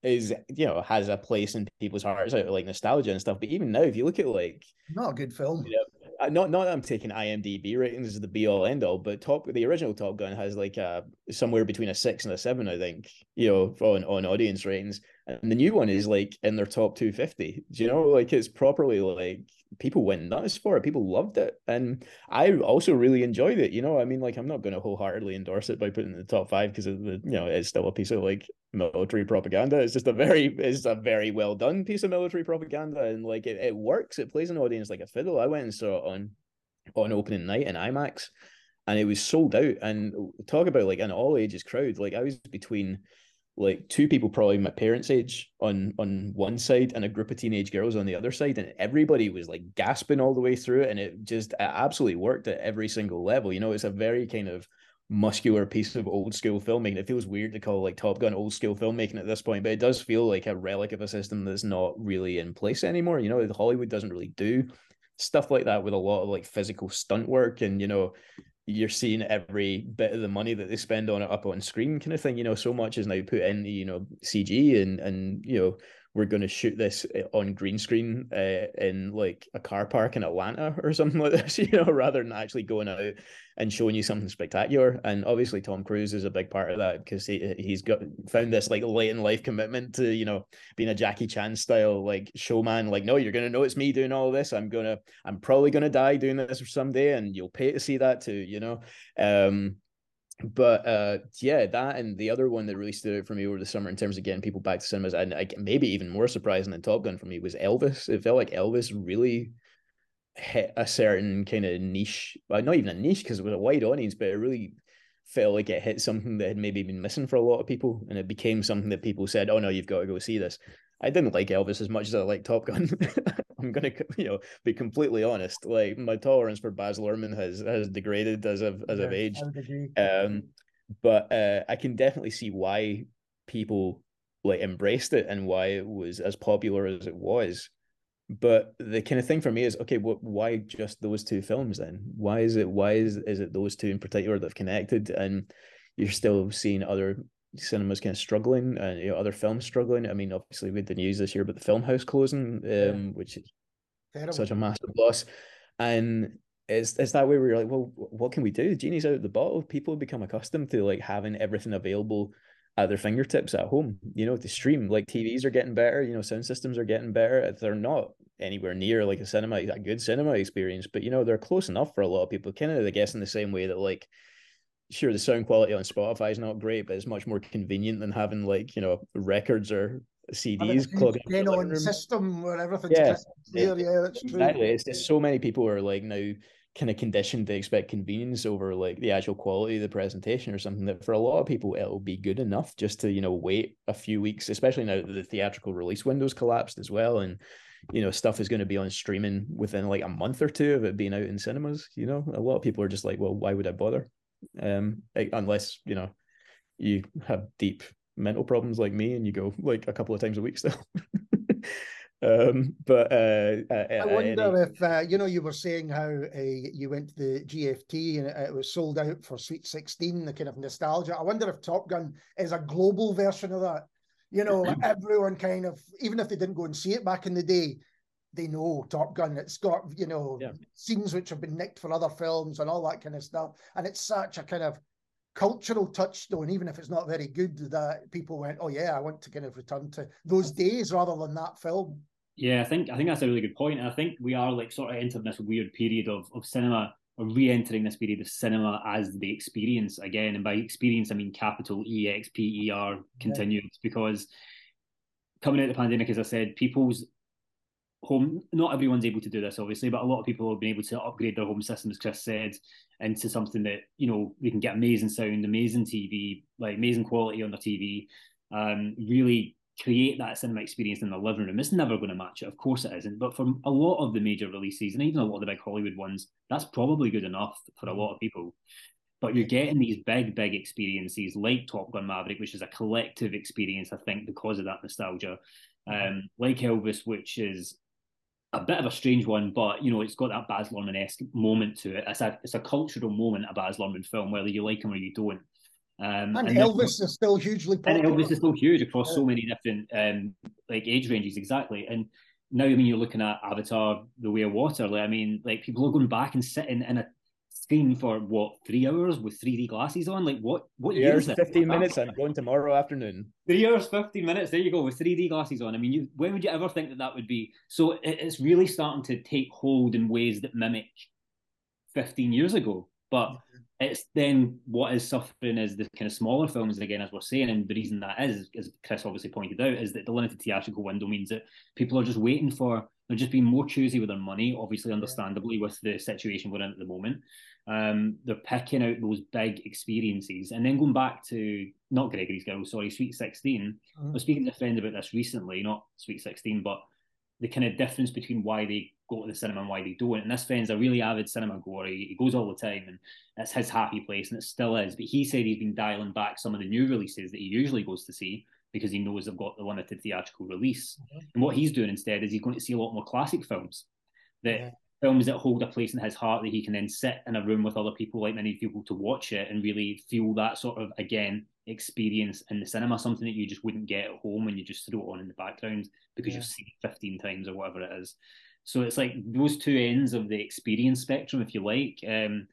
is you know has a place in people's hearts out like nostalgia and stuff. But even now, if you look at like, not a good film. You know, not not that I'm taking IMDb ratings as the be all end all, but Top the original Top Gun has like a somewhere between a six and a seven, I think. You know, on on audience ratings, and the new one is like in their top two fifty. Do you know, like it's properly like people went nuts for it. People loved it, and I also really enjoyed it. You know, I mean, like I'm not going to wholeheartedly endorse it by putting it in the top five because you know it's still a piece of like military propaganda. It's just a very it's a very well done piece of military propaganda, and like it, it works. It plays an audience like a fiddle. I went and saw it on on opening night in IMAX, and it was sold out. And talk about like an all ages crowd. Like I was between like two people probably my parents' age on on one side and a group of teenage girls on the other side, and everybody was like gasping all the way through it, and it just it absolutely worked at every single level. You know, it's a very kind of muscular piece of old school filmmaking. It feels weird to call like Top Gun old school filmmaking at this point, but it does feel like a relic of a system that's not really in place anymore. You know, Hollywood doesn't really do stuff like that with a lot of like physical stunt work and you know you're seeing every bit of the money that they spend on it up on screen kind of thing you know so much is now put in you know cg and and you know we're going to shoot this eh, on green screen uh, in like a car park in Atlanta or something like this, you know, rather than actually going out and showing you something spectacular. And obviously, Tom Cruise is a big part of that because he he's got found this like late in life commitment to you know being a Jackie Chan style like showman. Like, no, you're gonna know it's me doing all this. I'm gonna, I'm probably gonna die doing this someday, and you'll pay to see that too. You know, um, but uh yeah that and the other one that really stood out for me over the summer in terms of getting people back to cinemas and I, maybe even more surprising than top gun for me was elvis it felt like elvis really hit a certain kind of niche well, not even a niche because it was a wide audience but it really felt like it hit something that had maybe been missing for a lot of people and it became something that people said oh no you've got to go see this I didn't like Elvis as much as I like Top Gun. I'm gonna, you know, be completely honest. Like my tolerance for Baz Luhrmann has has degraded as I've as yeah, I've aged. Um, but uh, I can definitely see why people like embraced it and why it was as popular as it was. But the kind of thing for me is okay. What? Why just those two films then? Why is it? Why is is it those two in particular that have connected? And you're still seeing other cinemas kind of struggling and you know other films struggling. I mean, obviously we had the news this year about the film house closing, um, yeah. which is Terrible. such a massive loss. And it's it's that way where you're like, well, what can we do? The genie's out of the bottle. People become accustomed to like having everything available at their fingertips at home. You know, to stream like TVs are getting better. You know, sound systems are getting better. They're not anywhere near like a cinema, a good cinema experience, but you know they're close enough for a lot of people. Kind of, I guess, in the same way that like sure the sound quality on Spotify is not great, but it's much more convenient than having like you know records or CDs plugged on system where everything's yeah, clear. Yeah, that's true. Exactly. It's just so many people are like now kind of conditioned to expect convenience over like the actual quality of the presentation or something that for a lot of people it'll be good enough just to you know wait a few weeks especially now that the theatrical release windows collapsed as well and you know stuff is going to be on streaming within like a month or two of it being out in cinemas you know a lot of people are just like well why would i bother um, unless you know you have deep mental problems like me and you go like a couple of times a week still. um, but uh, uh, I wonder any... if uh, you know you were saying how uh, you went to the GFT and it, was sold out for Sweet Sixteen, the kind of nostalgia. I wonder if Top Gun is a global version of that. You know, everyone kind of even if they didn't go and see it back in the day, they know Top Gun. It's got you know yeah. scenes which have been nicked for other films and all that kind of stuff. And it's such a kind of cultural touchstone, even if it's not very good, that people went, "Oh yeah, I want to kind of return to those days rather than that film." Yeah, I think I think that's a really good point. And I think we are like sort of entering this weird period of of cinema or re-entering this period of cinema as the experience again. And by experience, I mean capital E X P E R continued yeah. because coming out of the pandemic, as I said, people's home not everyone's able to do this obviously but a lot of people have been able to upgrade their home system as chris said into something that you know they can get amazing sound amazing tv like amazing quality on the tv um, really create that cinema experience in the living room. It's never going to match it of course it isn't but for a lot of the major releases and even a lot of the big hollywood ones that's probably good enough for a lot of people. But you're getting these big, big experiences like Top Gun Maverick, which is a collective experience, I think, because of that nostalgia. Um, like Elvis, which is a bit of a strange one, but you know, it's got that Baz Luhrmann esque moment to it. It's a it's a cultural moment, a Baz Luhrmann film, whether you like him or you don't. Um, and, and Elvis is still hugely popular. And Elvis is still huge across yeah. so many different um, like age ranges, exactly. And now, I mean, you're looking at Avatar: The Way of Water. Like, I mean, like people are going back and sitting in a screen for what three hours with 3D glasses on? Like what? What three years? Fifteen minutes. I'm going tomorrow afternoon. Three hours, fifteen minutes. There you go with 3D glasses on. I mean, you, when would you ever think that that would be? So it, it's really starting to take hold in ways that mimic 15 years ago. But mm-hmm. it's then what is suffering is the kind of smaller films again, as we're saying, and the reason that is, as Chris obviously pointed out, is that the limited theatrical window means that people are just waiting for they're just being more choosy with their money, obviously, understandably, with the situation we're in at the moment. Um, they're picking out those big experiences and then going back to not Gregory's Girl, sorry, Sweet 16. Mm-hmm. I was speaking to a friend about this recently, not Sweet 16, but the kind of difference between why they go to the cinema and why they don't. And this friend's a really avid cinema goer. He, he goes all the time and it's his happy place and it still is. But he said he's been dialing back some of the new releases that he usually goes to see because he knows they've got the limited theatrical release. Mm-hmm. And what he's doing instead is he's going to see a lot more classic films that yeah films that hold a place in his heart that he can then sit in a room with other people, like many people, to watch it and really feel that sort of again experience in the cinema, something that you just wouldn't get at home when you just throw it on in the background because yeah. you've seen it 15 times or whatever it is. So it's like those two ends of the experience spectrum, if you like. Um,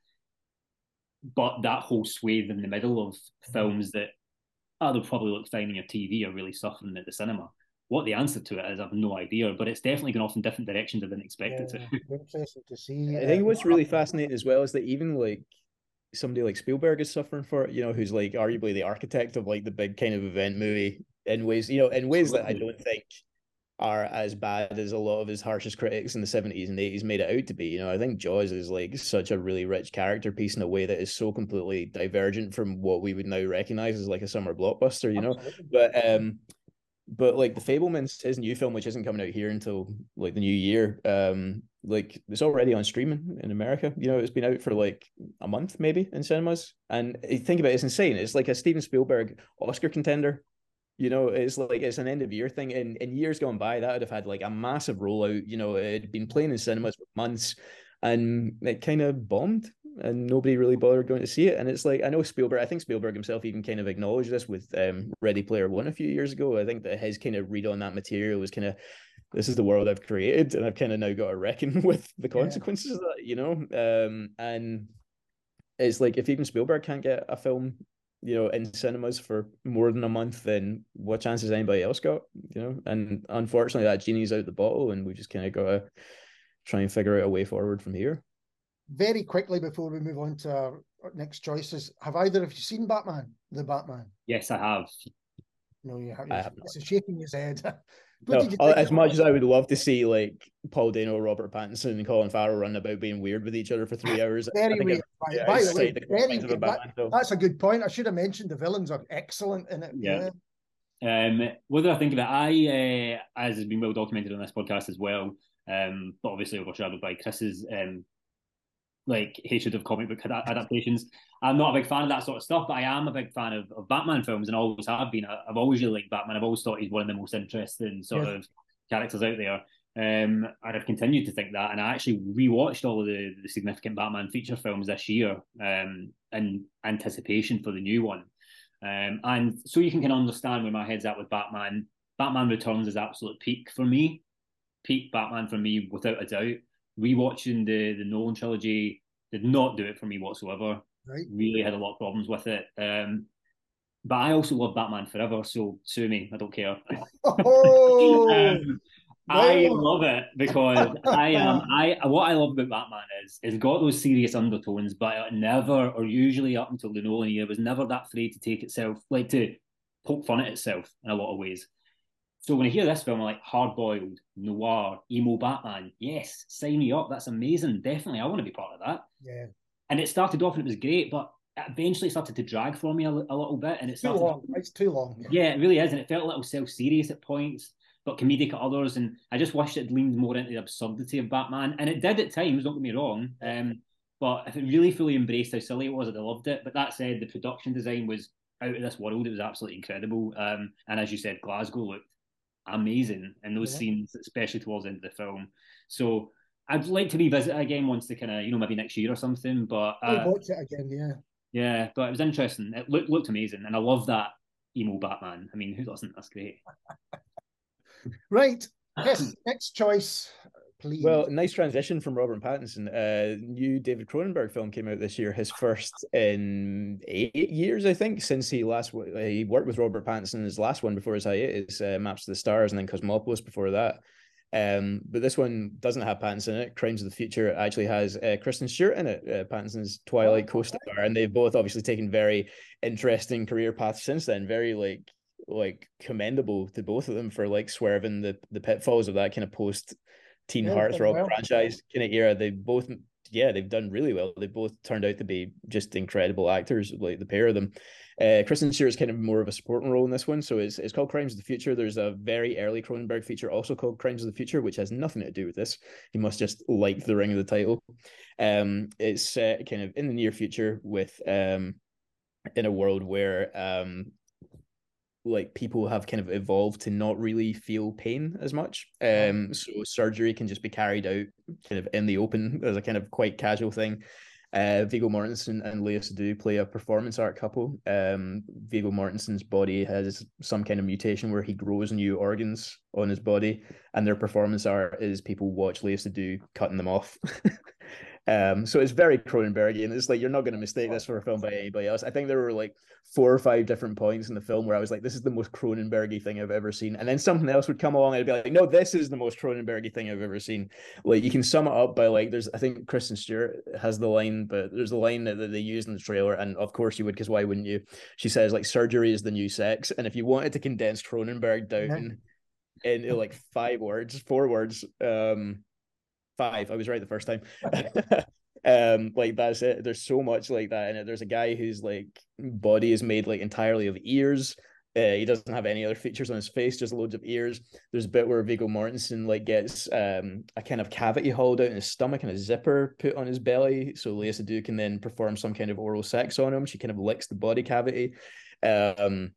but that whole swathe in the middle of mm-hmm. films that oh, they'll probably look fine on your TV are really suffering at the cinema what the answer to it is, I have no idea, but it's definitely going off in different directions I didn't expect yeah, it to. Interesting to see. I think what's really fascinating as well is that even like somebody like Spielberg is suffering for it, you know, who's like arguably the architect of like the big kind of event movie in ways, you know, in ways that I don't think are as bad as a lot of his harshest critics in the 70s and 80s made it out to be. You know, I think Jaws is like such a really rich character piece in a way that is so completely divergent from what we would now recognize as like a summer blockbuster, you know. Absolutely. But um but like the Fabelmans, his new film, which isn't coming out here until like the new year, um, like it's already on streaming in America. You know, it's been out for like a month maybe in cinemas. And think about it, it's insane. It's like a Steven Spielberg Oscar contender. You know, it's like it's an end of year thing. And in years gone by, that would have had like a massive rollout. You know, it had been playing in cinemas for months. and it kind of bombed and nobody really bothered going to see it. And it's like I know Spielberg. I think Spielberg himself even kind of acknowledged this with um, Ready Player One a few years ago. I think that his kind of read on that material was kind of this is the world I've created, and I've kind of now got to reckon with the consequences yeah. of that, you know. Um, and it's like if even Spielberg can't get a film, you know, in cinemas for more than a month, then what chance has anybody else got? You know, and unfortunately, that genie's out the bottle, and we just kind of got to try and figure out a way forward from here very quickly before we move on to our next choices, have either of you seen Batman, the Batman? Yes, I have. No, you haven't. Have it's shaking his head. no, as much as I would love to see like Paul Dano, Robert Pattinson, and Colin Farrell run about being weird with each other for three hours. very weird. Yeah, By the way, very, Batman, that, that's a good point. I should have mentioned the villains are excellent in it. Yeah. yeah. Um, what do I think of it? I, uh, as has been well documented on this podcast as well, um, but obviously overshadowed by Chris's um, like hatred of comic book adaptations. I'm not a big fan of that sort of stuff, but I am a big fan of, of Batman films and always have been. I've always really liked Batman. I've always thought he's one of the most interesting sort of characters out there. Um, and I've continued to think that. And I actually rewatched all of the, the significant Batman feature films this year um, in anticipation for the new one. Um, and so you can kind of understand where my head's at with Batman. Batman Returns is absolute peak for me. Peak Batman for me, without a doubt rewatching the the Nolan trilogy did not do it for me whatsoever. Right. Really had a lot of problems with it. Um, but I also love Batman Forever, so sue me. I don't care. Oh, um, I love it because I am. I what I love about Batman is it's got those serious undertones, but it never, or usually up until the Nolan year, was never that afraid to take itself, like to poke fun at itself in a lot of ways. So when I hear this film, I'm like hard boiled, noir, emo Batman. Yes, sign me up. That's amazing. Definitely, I want to be part of that. Yeah. And it started off and it was great, but eventually it started to drag for me a, a little bit, and it's too long. To, it's too long. Yeah, it really is, and it felt a little self serious at points, but comedic at others. And I just wished it leaned more into the absurdity of Batman, and it did at times. Don't get me wrong. Um, but if it really fully embraced how silly it was, I'd have loved it. But that said, the production design was out of this world. It was absolutely incredible. Um, and as you said, Glasgow looked amazing in those yeah. scenes, especially towards the end of the film. So I'd like to revisit it again once they kind of, you know, maybe next year or something. But uh, I'll watch it again, yeah. Yeah, but it was interesting. It looked looked amazing, and I love that emo Batman. I mean, who doesn't? That's great. right. Yes. Next choice please. Well, nice transition from Robert Pattinson. Uh, new David Cronenberg film came out this year, his first in eight years, I think, since he last he worked with Robert Pattinson. His last one before his hiatus, uh, Maps to the Stars, and then Cosmopolis before that. Um, but this one doesn't have Pattinson in it. Crimes of the Future actually has uh, Kristen Stewart in it, uh, Pattinson's Twilight oh, co-star, and they've both obviously taken very interesting career paths since then. Very like like commendable to both of them for like swerving the the pitfalls of that kind of post Teen yeah, Heartthrob well. franchise kind of era. They both, yeah, they've done really well. They both turned out to be just incredible actors, like the pair of them. Uh, Kristen Stewart is kind of more of a supporting role in this one, so it's it's called Crimes of the Future. There's a very early Cronenberg feature also called Crimes of the Future, which has nothing to do with this. He must just like the ring of the title. Um, it's uh, kind of in the near future with um, in a world where um like people have kind of evolved to not really feel pain as much. Um, so surgery can just be carried out kind of in the open as a kind of quite casual thing. Uh, Viggo Mortensen and Léa Seydoux play a performance art couple. Um, Viggo Mortensen's body has some kind of mutation where he grows new organs on his body, and their performance art is people watch Léa Seydoux cutting them off. Um, so it's very Cronenbergian. It's like you're not going to mistake this for a film by anybody else. I think there were like four or five different points in the film where I was like, "This is the most Cronenbergy thing I've ever seen," and then something else would come along and I'd be like, "No, this is the most Cronenbergy thing I've ever seen." Like you can sum it up by like, there's I think Kristen Stewart has the line, but there's the line that, that they use in the trailer, and of course you would, because why wouldn't you? She says like, "Surgery is the new sex," and if you wanted to condense Cronenberg down yeah. into like five words, four words, um five. I was right the first time. um, like that's it. There's so much like that in it. There's a guy whose like body is made like entirely of ears. Uh, he doesn't have any other features on his face, just loads of ears. There's a bit where Viggo Mortensen like gets um a kind of cavity hauled out in his stomach and a zipper put on his belly, so Léa Seydoux can then perform some kind of oral sex on him. She kind of licks the body cavity. Um,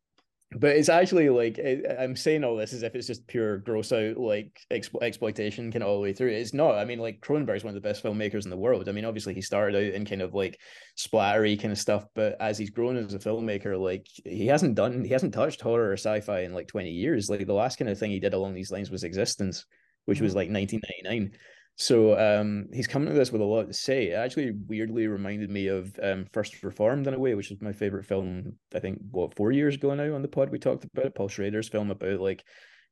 but it's actually like I'm saying all this as if it's just pure gross out like exp- exploitation kind of all the way through. It's not. I mean, like Cronenberg's one of the best filmmakers in the world. I mean, obviously he started out in kind of like splattery kind of stuff, but as he's grown as a filmmaker, like he hasn't done, he hasn't touched horror or sci-fi in like 20 years. Like the last kind of thing he did along these lines was eXistenZ, which mm-hmm. was like 1999. So um, he's coming to this with a lot to say. It actually weirdly reminded me of um, First Reformed in a way, which is my favorite film. I think what four years ago now on the pod we talked about. Paul Schrader's film about like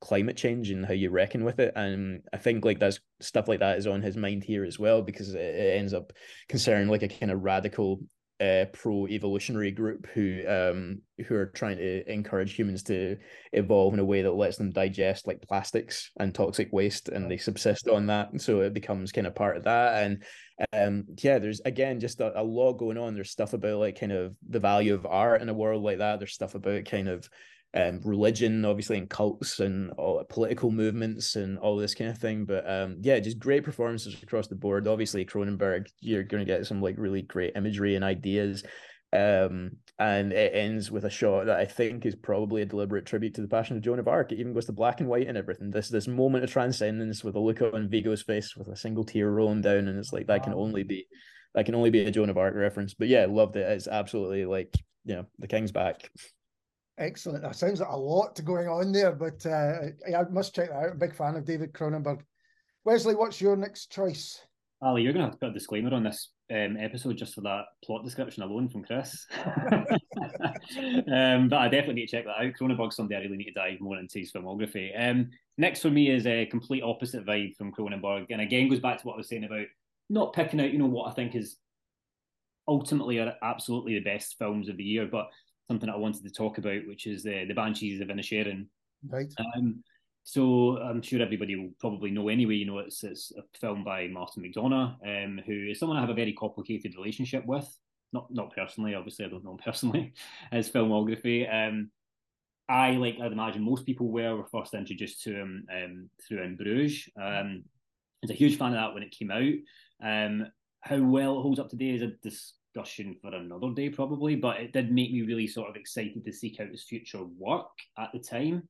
climate change and how you reckon with it. And I think like that's stuff like that is on his mind here as well because it, it ends up concerning like a kind of radical uh, pro-evolutionary group who um who are trying to encourage humans to evolve in a way that lets them digest like plastics and toxic waste and they subsist on that so it becomes kind of part of that and um yeah there's again just a, a lot going on. There's stuff about like kind of the value of art in a world like that. There's stuff about kind of um, religion, obviously, and cults and all, political movements and all this kind of thing. But um, yeah, just great performances across the board. Obviously, Cronenberg, you're going to get some like really great imagery and ideas. Um, and it ends with a shot that I think is probably a deliberate tribute to the Passion of Joan of Arc. It even goes to black and white and everything. This this moment of transcendence with a look on Viggo's face with a single tear rolling down, and it's like that can only be that can only be a Joan of Arc reference. But yeah, loved it. It's absolutely like you know the king's back. Excellent. That sounds like a lot to going on there, but uh, I must check that out. I'm a big fan of David Cronenberg. Wesley, what's your next choice? Ali, you're going to have to put a disclaimer on this um, episode just for that plot description alone from Chris. um, but I definitely need to check that out. Cronenberg's somebody I really need to dive more into his filmography. Um, next for me is a complete opposite vibe from Cronenberg, and again goes back to what I was saying about not picking out, you know, what I think is ultimately are absolutely the best films of the year, but something I wanted to talk about, which is the the Banshees of Inisherin. Right. Um, so I'm sure everybody will probably know anyway. You know, it's it's a film by Martin McDonagh, um, who is someone I have a very complicated relationship with. Not not personally, obviously, I don't know him personally. His filmography. Um, I like I'd imagine most people were were first introduced to him um, through In Bruges. Um, I was a huge fan of that when it came out. Um, how well it holds up today is a dis- discussion for another day, probably. But it did make me really sort of excited to seek out his future work at the time.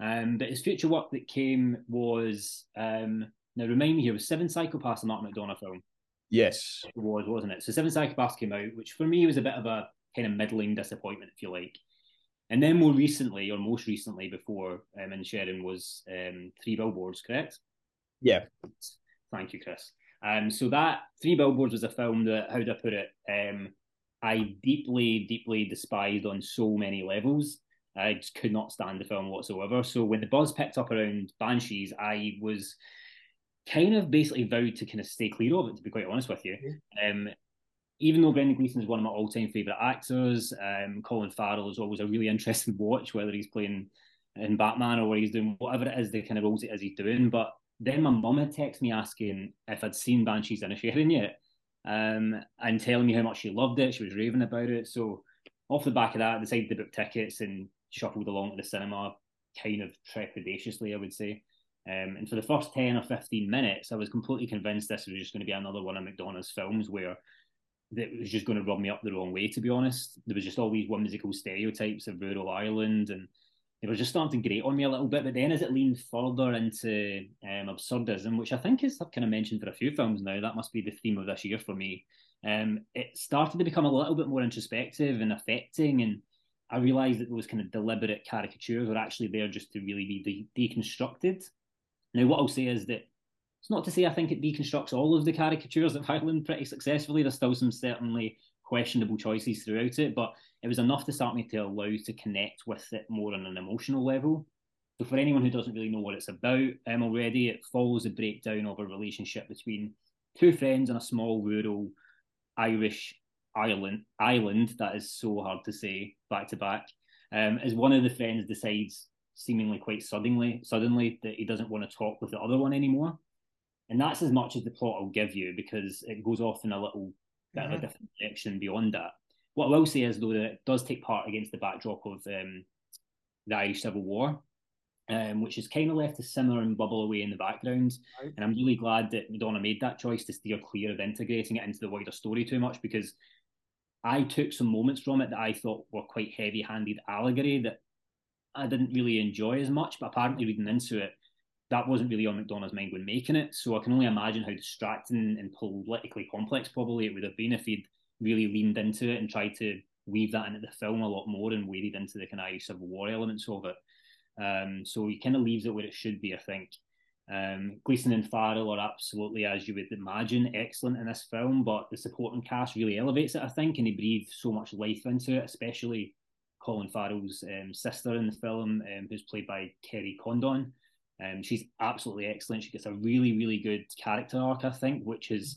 Um, but his future work that came was um, now remind me here was Seven Psychopaths, a Mark McDonagh film. Yes, it was, wasn't it? So Seven Psychopaths came out, which for me was a bit of a kind of middling disappointment, if you like. And then more recently, or most recently, before um, Inisherin was um, Three Billboards, correct? Yeah. Thank you, Chris. Um, so that Three Billboards was a film that, how do I put it? Um, I deeply, deeply despised on so many levels. I just could not stand the film whatsoever. So when the buzz picked up around Banshees, I was kind of basically vowed to kind of stay clear of it. To be quite honest with you, um, even though Brendan Gleeson is one of my all-time favorite actors, um, Colin Farrell is always a really interesting watch, whether he's playing in Batman or what he's doing, whatever it is, the kind of roles it is he's doing. But then my mum had texted me asking if I'd seen Banshees Inisherin yet, um, and telling me how much she loved it. She was raving about it. So off the back of that, I decided to book tickets and shuffled along to the cinema, kind of trepidatiously, I would say. Um, and for the first 10 or 15 minutes, I was completely convinced this was just going to be another one of McDonagh's films where it was just going to rub me up the wrong way, to be honest. There was just all these whimsical stereotypes of rural Ireland and it was just starting to grate on me a little bit. But then as it leaned further into um, absurdism, which I think is I've kind of mentioned for a few films now, that must be the theme of this year for me. Um, it started to become a little bit more introspective and affecting, and I realised that those kind of deliberate caricatures were actually there just to really be de- deconstructed. Now, what I'll say is that it's not to say I think it deconstructs all of the caricatures of Ireland pretty successfully. There's still some certainly questionable choices throughout it, but it was enough to start me to allow to connect with it more on an emotional level. So for anyone who doesn't really know what it's about um, already, it follows a breakdown of a relationship between two friends in a small rural Irish island island that is so hard to say back to back. Um, as one of the friends decides seemingly quite suddenly suddenly that he doesn't want to talk with the other one anymore. And that's as much as the plot will give you because it goes off in a little bit mm-hmm. of a mm-hmm. different direction beyond that. What I will say is though that it does take part against the backdrop of um, the Irish Civil War, um, which has kind of left to simmer and bubble away in the background. Right. And I'm really glad that McDonagh made that choice to steer clear of integrating it into the wider story too much because I took some moments from it that I thought were quite heavy-handed allegory that I didn't really enjoy as much. But apparently, reading into it, that wasn't really on McDonagh's mind when making it. So I can only imagine how distracting and politically complex probably it would have been if he'd really leaned into it and tried to weave that into the film a lot more and waded into the kind of Irish Civil War elements of it. Um, so he kind of leaves it where it should be, I think. Um, Gleeson and Farrell are absolutely, as you would imagine, excellent in this film, but the supporting cast really elevates it, I think, and they breathe so much life into it, especially Colin Farrell's um, sister in the film, um, who's played by Kerry Condon. Um, she's absolutely excellent. She gets a really, really good character arc, I think, which is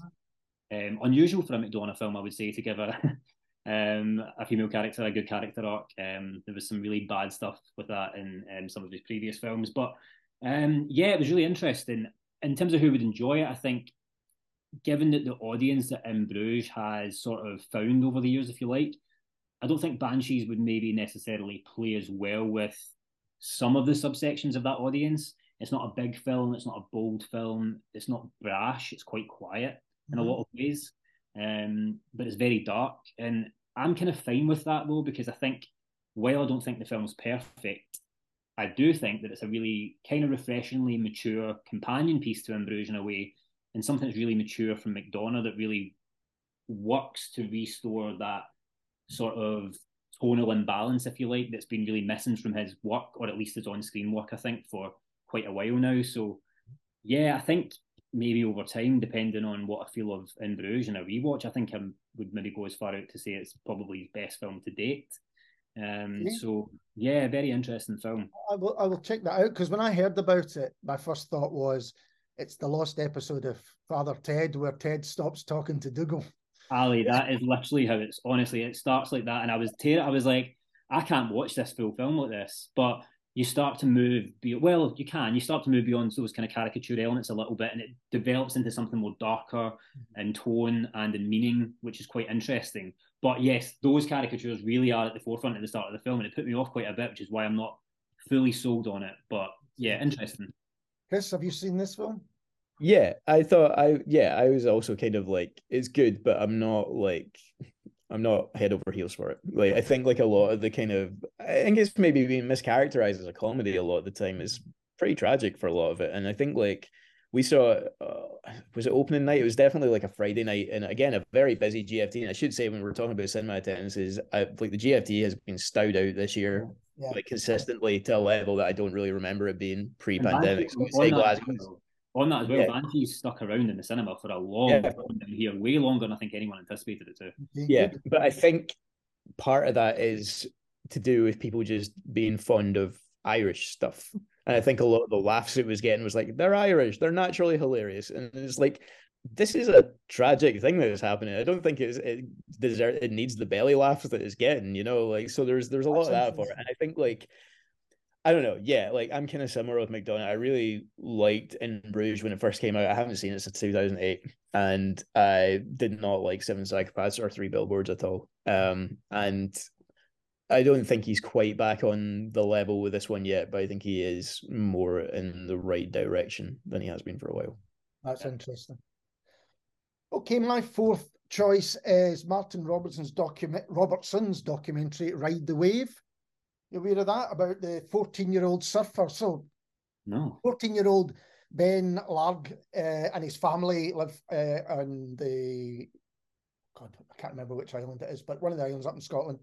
um, unusual for a McDonagh film, I would say, to give a um, a female character a good character arc. Um, there was some really bad stuff with that in um, some of his previous films, but um, yeah, it was really interesting. In terms of who would enjoy it, I think, given that the audience that In Bruges has sort of found over the years, if you like, I don't think Banshees would maybe necessarily play as well with some of the subsections of that audience. It's not a big film. It's not a bold film. It's not brash. It's quite quiet in mm-hmm. a lot of ways, um, but it's very dark. And I'm kind of fine with that though because I think while I don't think the film's perfect, I do think that it's a really kind of refreshingly mature companion piece to In in a way, and something that's really mature from McDonagh that really works to restore that sort of tonal imbalance, if you like, that's been really missing from his work, or at least his on-screen work, I think, for quite a while now. So, yeah, I think maybe over time, depending on what I feel of In Bruges and a rewatch, I think I would maybe go as far out to say it's probably his best film to date. Um, yeah. So, yeah, very interesting film. I will, I will check that out because when I heard about it, my first thought was it's the lost episode of Father Ted where Ted stops talking to Dougal. Ali, that is literally how it's honestly it starts like that. And I was ter- I was like, I can't watch this full film like this. But you start to move be- well, you can, you start to move beyond those kind of caricature elements a little bit and it develops into something more darker mm-hmm. in tone and in meaning, which is quite interesting. But yes, those caricatures really are at the forefront at the start of the film, and it put me off quite a bit, which is why I'm not fully sold on it. But yeah, interesting. Chris, have you seen this film? Yeah, I thought I yeah, I was also kind of like it's good, but I'm not like I'm not head over heels for it. Like I think like a lot of the kind of I think it's maybe being mischaracterized as a comedy a lot of the time is pretty tragic for a lot of it. And I think like we saw uh, was it opening night? It was definitely like a Friday night, and again a very busy GFT. And I should say when we're talking about cinema attendances, I, like the GFT has been stowed out this year, yeah. like consistently to a level that I don't really remember it being pre-pandemic. So say Glasgow on that as well, yeah. Banshees stuck around in the cinema for a long yeah. time here, way longer than I think anyone anticipated it to. Yeah, but I think part of that is to do with people just being fond of Irish stuff. And I think a lot of the laughs it was getting was like, they're Irish, they're naturally hilarious. And it's like, this is a tragic thing that is happening. I don't think it's, it deserve, it needs the belly laughs that it's getting, you know, like so there's there's a lot of that for it. And I think like I don't know. Yeah, like I'm kind of similar with McDonagh. I really liked In Bruges when it first came out. I haven't seen it since 2008, and I did not like Seven Psychopaths or Three Billboards at all. Um, and I don't think he's quite back on the level with this one yet, but I think he is more in the right direction than he has been for a while. That's interesting. Okay, my fourth choice is Martin Robertson's document Robertson's documentary Ride the Wave. You aware of that about the 14 year old surfer? So, no. 14 year old Ben Larg uh, and his family live uh, on the, God, I can't remember which island it is, but one of the islands up in Scotland.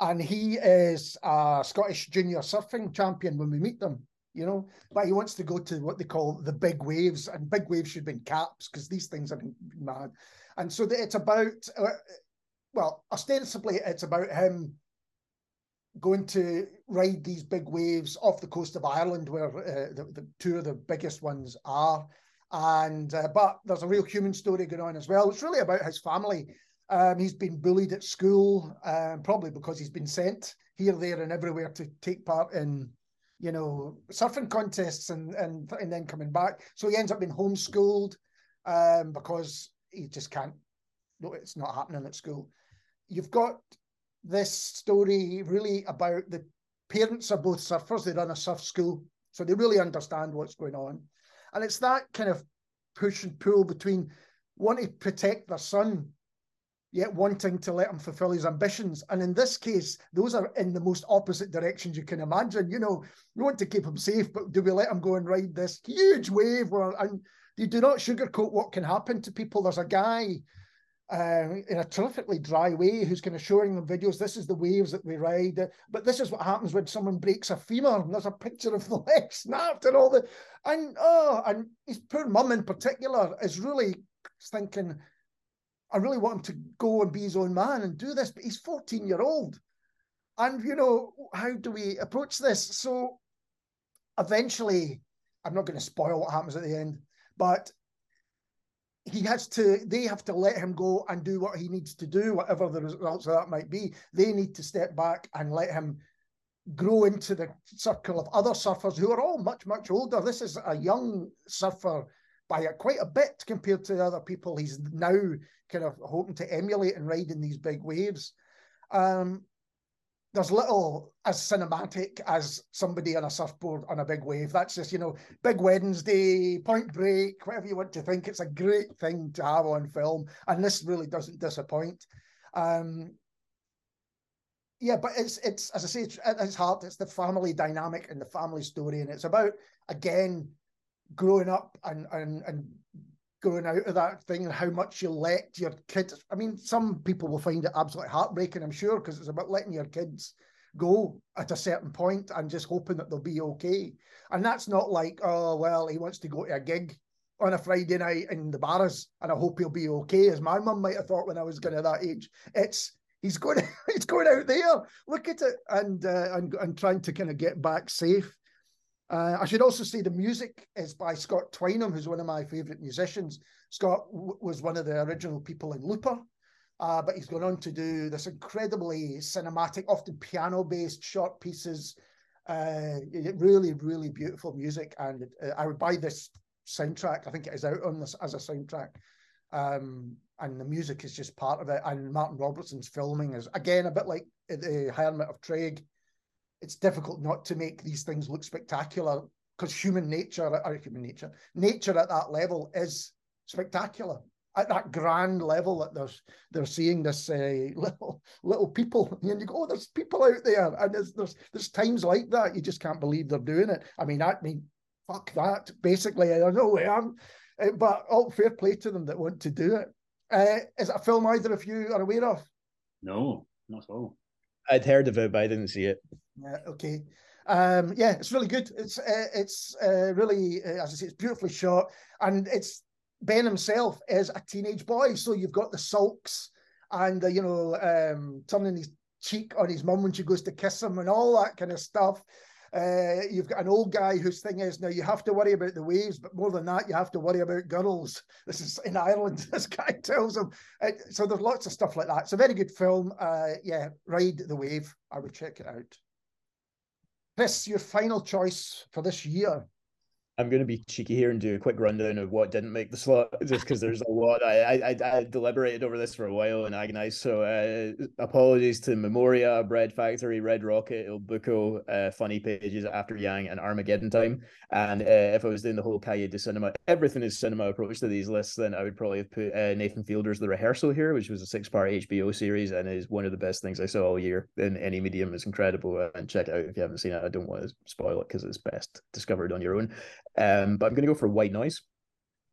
And he is a Scottish junior surfing champion when we meet them, you know. But he wants to go to what they call the big waves, and big waves should be in caps because these things are mad. And so it's about, uh, well, ostensibly, it's about him going to ride these big waves off the coast of Ireland, where uh, the, the, two of the biggest ones are. And uh, but there's a real human story going on as well. It's really about his family. Um, he's been bullied at school, um, probably because he's been sent here, there, and everywhere to take part in, you know, surfing contests and and and then coming back. So he ends up being homeschooled um, because he just can't. No, it's not happening at school. You've got this story really about the parents are both surfers. They run a surf school, so they really understand what's going on. And it's that kind of push and pull between wanting to protect their son yet wanting to let him fulfill his ambitions. And in this case, those are in the most opposite directions you can imagine. You know, we want to keep him safe, but do we let him go and ride this huge wave? Where, and you do not sugarcoat what can happen to people. There's a guy uh, in a terrifically dry way who's kind of showing them videos. This is the waves that we ride. But this is what happens when someone breaks a femur. And there's a picture of the leg snapped and all the and oh, and his poor mum in particular is really thinking, I really want him to go and be his own man and do this, but he's 14 year old. And you know, how do we approach this? So eventually, I'm not going to spoil what happens at the end, but he has to they have to let him go and do what he needs to do whatever the results of that might be. They need to step back and let him grow into the circle of other surfers who are all much much older. This is a young surfer by a, quite a bit compared to the other people he's now kind of hoping to emulate and ride in these big waves. Um, there's little as cinematic as somebody on a surfboard on a big wave. That's just, you know, Big Wednesday, Point Break, whatever you want to think. It's a great thing to have on film. And this really doesn't disappoint. Um, yeah, but it's it's as I say, it's, at its heart, it's the family dynamic and the family story, and it's about again growing up and and and going out of that thing and how much you let your kids. I mean, some people will find it absolutely heartbreaking, I'm sure, because it's about letting your kids go at a certain point and just hoping that they'll be okay. And that's not like, oh, well, he wants to go to a gig on a Friday night in the bars and I hope he'll be okay, as my mum might have thought when I was going to that age. It's he's going he's going out there, look at it, and uh, and and trying to kind of get back safe. Uh, I should also say the music is by Scott Twynholm, who's one of my favourite musicians. Scott was one of the original people in Looper, uh, but he's gone on to do this incredibly cinematic, often piano-based short pieces. Uh, really, really beautiful music, and uh, I would buy this soundtrack. I think it is out on this as a soundtrack, um, and the music is just part of it. And Martin Robertson's filming is again a bit like the Hermit of Treig it's difficult not to make these things look spectacular because human nature or human nature nature at that level is spectacular at that grand level that there's they're seeing this uh, little little people and you go oh there's people out there and there's, there's there's times like that you just can't believe they're doing it i mean i mean fuck that basically i don't know where i'm uh, but all fair play to them that want to do it. Uh, is it a film either of you are aware of no not at all I'd heard of it, but I didn't see it. Yeah, okay. Um, yeah, it's really good. It's uh, it's uh, really, uh, as I say, it's beautifully shot, and it's Ben himself is a teenage boy, so you've got the sulks and uh, you know um, turning his cheek on his mum when she goes to kiss him and all that kind of stuff. Uh, you've got an old guy whose thing is now you have to worry about the waves, but more than that, you have to worry about girls. This is in Ireland. This guy tells him. Uh, so there's lots of stuff like that. It's a very good film. Yeah, Ride the Wave. I would check it out. Chris, your final choice for this year. I'm going to be cheeky here and do a quick rundown of what didn't make the slot, just because there's a lot. I, I I deliberated over this for a while and agonized. So uh, apologies to Memoria, Bread Factory, Red Rocket, Il Buco, uh, Funny Pages, After Yang, and Armageddon Time. And uh, if I was doing the whole Cahiers du Cinema, everything is cinema approach to these lists, then I would probably have put uh, Nathan Fielder's The Rehearsal here, which was a six-part HBO series and is one of the best things I saw all year in any medium. It's incredible, and check it out if you haven't seen it. I don't want to spoil it because it's best discovered on your own. Um, but I'm going to go for White Noise.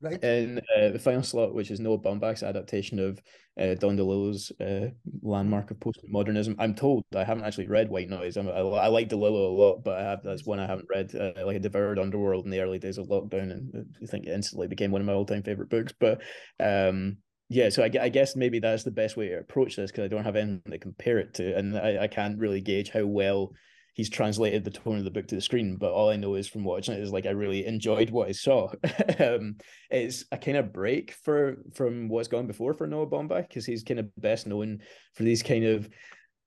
Right. In uh, the final slot, which is Noah Baumbach's adaptation of uh, Don DeLillo's uh, landmark of postmodernism. I'm told I haven't actually read White Noise. I'm, I, I like DeLillo a lot, but I have that's one I haven't read. Uh, like I devoured Underworld in the early days of lockdown, and I think it instantly became one of my all-time favorite books. But um, yeah, so I, I, guess maybe that's the best way to approach this because I don't have anything to compare it to, and I, I can't really gauge how well he's translated the tone of the book to the screen. But all I know is from watching it is like I really enjoyed what I saw. um, it's a kind of break for from what's gone before for Noah Baumbach because he's kind of best known for these kind of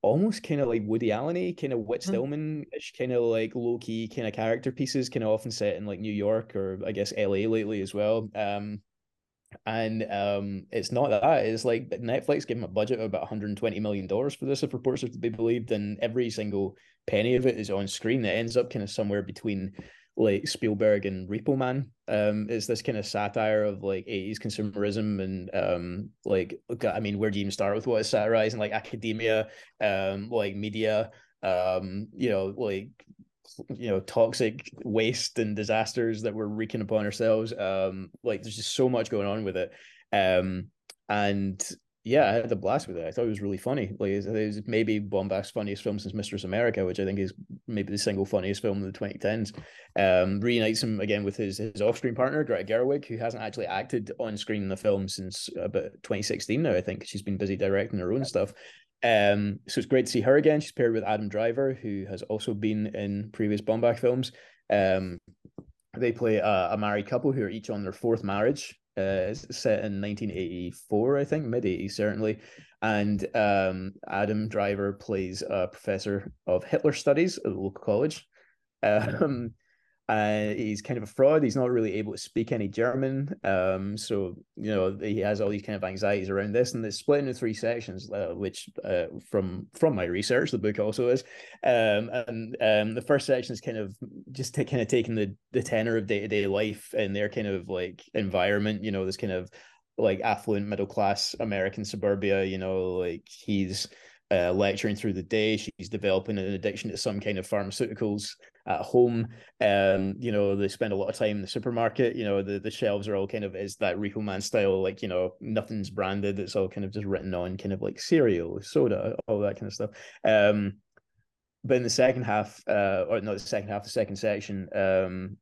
almost kind of like Woody Allen kind of Whit hmm. Stillman ish kind of like low key kind of character pieces, kind of often set in like New York or I guess LA lately as well. Um, and um, it's not that. It's like Netflix gave him a budget of about 120 million dollars for this, if reports are to be believed, and every single penny of it is on screen. It ends up kind of somewhere between like Spielberg and Repo Man. Um, it's this kind of satire of like 80s consumerism and um, like I mean, where do you even start with what is satirizing? Like academia, um, like media, um, you know, like you know, toxic waste and disasters that we're wreaking upon ourselves. Um, like there's just so much going on with it. Um, and yeah, I had a blast with it. I thought it was really funny. Like it was maybe Baumbach's funniest film since Mistress America, which I think is maybe the single funniest film of the 2010s. Um, reunites him again with his his off screen partner Greta Gerwig, who hasn't actually acted on screen in the film since about 2016 now. I think she's been busy directing her own stuff. Um, so it's great to see her again. She's paired with Adam Driver, who has also been in previous Baumbach films. Um, they play a, a married couple who are each on their fourth marriage uh, set in 1984, I think, mid 80s certainly. And um, Adam Driver plays a professor of Hitler studies at the local college. Um, uh, he's kind of a fraud. He's not really able to speak any German. Um, so you know he has all these kind of anxieties around this, and it's split into three sections, uh, which uh, from from my research, the book also is. Um, and um, the first section is kind of just kind of taking the the tenor of day to day life and their kind of like environment. You know, this kind of like affluent middle class American suburbia. You know, like he's uh, lecturing through the day. She's developing an addiction to some kind of pharmaceuticals at home. Um, you know, they spend a lot of time in the supermarket. You know, the, the shelves are all kind of is that Repo Man style, like, you know, nothing's branded. It's all kind of just written on kind of like cereal, soda, all that kind of stuff. Um, but in the second half, uh, or not the second half, the second section, um,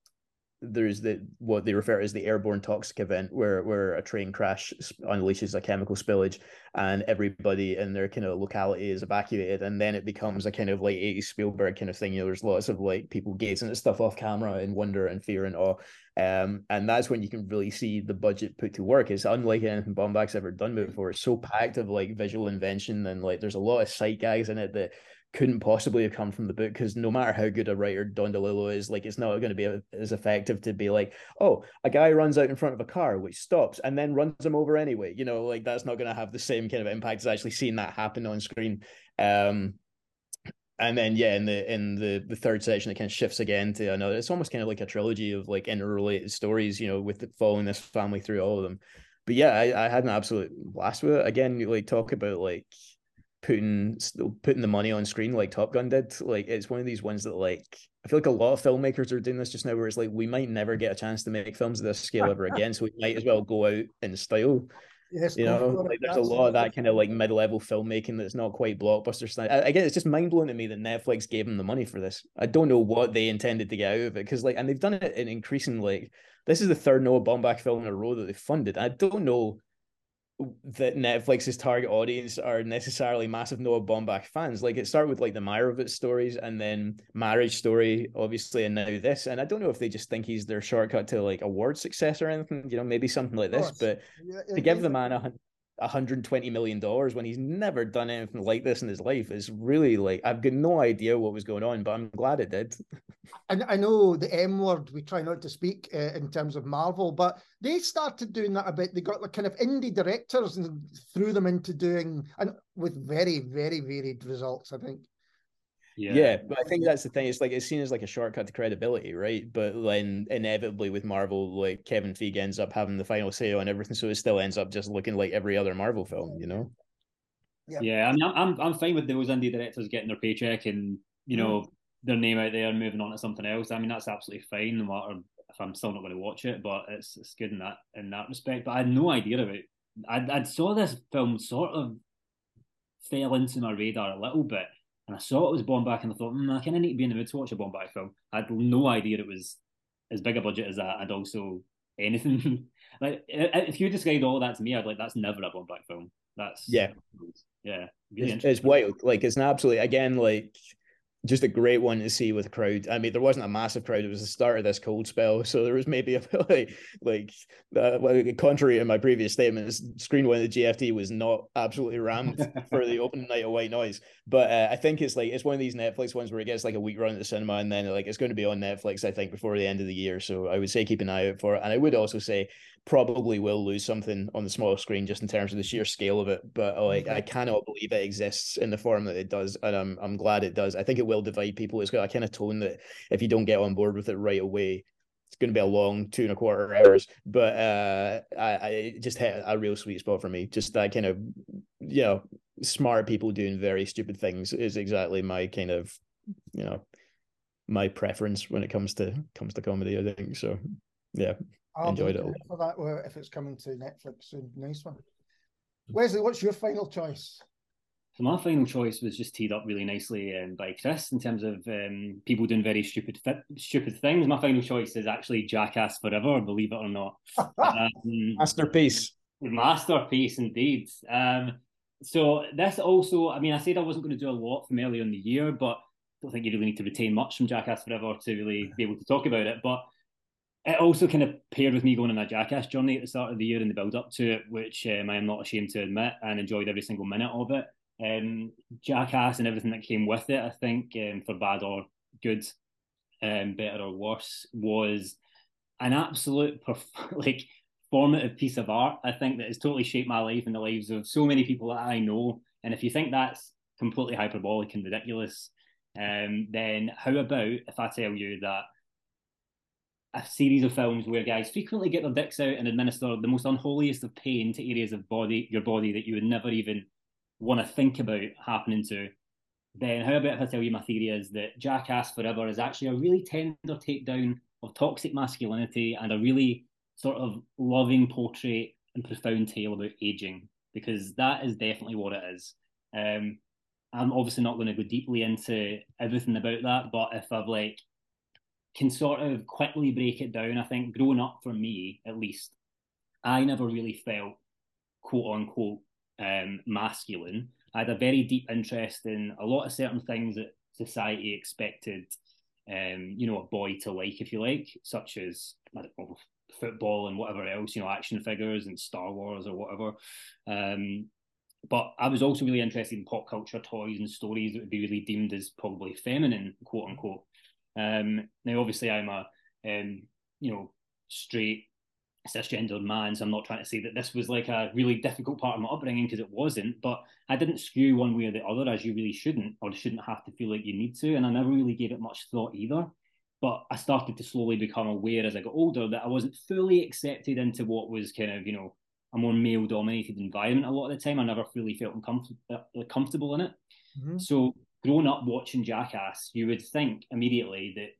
there's the what they refer to as the airborne toxic event where where a train crash unleashes a chemical spillage and everybody in their kind of locality is evacuated. And then it becomes a kind of like 80s Spielberg kind of thing. You know there's lots of like people gazing at stuff off camera in wonder and fear and awe. Um and that's when you can really see the budget put to work. It's unlike anything Baumbach's ever done before. It's so packed of like visual invention and like there's a lot of sight gags in it that couldn't possibly have come from the book because no matter how good a writer Don DeLillo is, like it's not going to be a, as effective to be like, oh, a guy runs out in front of a car which stops and then runs him over anyway. You know, like that's not going to have the same kind of impact as actually seeing that happen on screen. Um, and then yeah, in the in the the third section, it kind of shifts again to another. It's almost kind of like a trilogy of like interrelated stories, you know, with the, following this family through all of them. But yeah, I, I had an absolute blast with it. Again, like talk about like putting putting the money on screen like Top Gun did. Like it's one of these ones that like I feel like a lot of filmmakers are doing this just now, where it's like we might never get a chance to make films of this scale ever again, so we might as well go out in style. Yes, you know, like there's a lot of that kind of like mid-level filmmaking that's not quite blockbuster style. Again, it's just mind blowing to me that Netflix gave them the money for this. I don't know what they intended to get out of it because, like, and they've done it in increasing. Like, this is the third Noah Baumbach film in a row that they funded. I don't know that Netflix's target audience are necessarily massive Noah Baumbach fans. Like it started with like the Meyerowitz stories and then Marriage Story, obviously, and now this. And I don't know if they just think he's their shortcut to like award success or anything, you know, maybe something like this. But yeah, to give the man a 120 million dollars when he's never done anything like this in his life is really like I've got no idea what was going on, but I'm glad it did. And I know the M word we try not to speak uh, in terms of Marvel, but they started doing that a bit. They got like kind of indie directors and threw them into doing and with very very varied results. I think. Yeah. yeah, but I think that's the thing. It's like it's seen as like a shortcut to credibility, right? But then inevitably with Marvel, like Kevin Feige ends up having the final say on everything, so it still ends up just looking like every other Marvel film, you know? Yeah, yeah. I mean, I'm I'm fine with those indie directors getting their paycheck and you know mm. their name out there and moving on to something else. I mean, that's absolutely fine, no matter if I'm still not going to watch it. But it's it's good in that in that respect. But I had no idea about. I I saw this film sort of fell into my radar a little bit and I saw it was Baumbach, and I thought, mm, I kind of need to be in the mood to watch a Baumbach film. I had no idea it was as big a budget as that, and also anything like if you described all that to me, I'd like that's never a Baumbach film. That's yeah, yeah, really it's, it's wild. Like it's an absolutely again like just a great one to see with a crowd. I mean, there wasn't a massive crowd. It was the start of this cold spell, so there was maybe a like like uh, contrary to my previous statements, screen one of the GFT was not absolutely rammed for the opening night of White Noise. But uh, I think it's like it's one of these Netflix ones where it gets like a week run at the cinema, and then like it's going to be on Netflix. I think before the end of the year. So I would say keep an eye out for it, and I would also say probably will lose something on the small screen just in terms of the sheer scale of it. But like I cannot believe it exists in the form that it does, and I'm I'm glad it does. I think it will will divide people. It's got a kind of tone that if you don't get on board with it right away, it's going to be a long two and a quarter hours. But uh, I, I just hit a real sweet spot for me. Just that kind of you know smart people doing very stupid things is exactly my kind of you know my preference when it comes to comes to comedy. I think so. Yeah, I'll enjoyed it. For that, if it's coming to Netflix soon, nice one. Wesley, what's your final choice? So my final choice was just teed up really nicely um, by Chris in terms of um, people doing very stupid stupid things. My final choice is actually Jackass Forever, believe it or not. um, masterpiece. Masterpiece indeed. Um, so this also, I mean, I said I wasn't going to do a lot from earlier in the year, but I don't think you really need to retain much from Jackass Forever to really be able to talk about it. But it also kind of paired with me going on a Jackass journey at the start of the year and the build up to it, which um, I am not ashamed to admit and enjoyed every single minute of it. Um, Jackass and everything that came with it, I think, um, for bad or good, um, better or worse, was an absolute perf- like formative piece of art. I think that has totally shaped my life and the lives of so many people that I know. And if you think that's completely hyperbolic and ridiculous, um, then how about if I tell you that a series of films where guys frequently get their dicks out and administer the most unholiest of pain to areas of body your body that you would never even want to think about happening to, then how about if I tell you my theory is that Jackass Forever is actually a really tender takedown of toxic masculinity and a really sort of loving portrait and profound tale about aging, because that is definitely what it is. Um, I'm obviously not going to go deeply into everything about that, but if I've like can sort of quickly break it down, I think growing up for me at least, I never really felt quote unquote um, masculine. I had a very deep interest in a lot of certain things that society expected, um, you know, a boy to like, if you like, such as I don't know, football and whatever else, you know, action figures and Star Wars or whatever. Um, but I was also really interested in pop culture toys and stories that would be really deemed as probably feminine, quote unquote. Um, now, obviously, I'm a um, you know straight cisgendered man, so I'm not trying to say that this was like a really difficult part of my upbringing because it wasn't. But I didn't skew one way or the other, as you really shouldn't, or shouldn't have to feel like you need to. And I never really gave it much thought either. But I started to slowly become aware as I got older that I wasn't fully accepted into what was kind of you know a more male dominated environment a lot of the time. I never really felt uncomfortable uh, comfortable in it. Mm-hmm. So growing up watching Jackass, you would think immediately that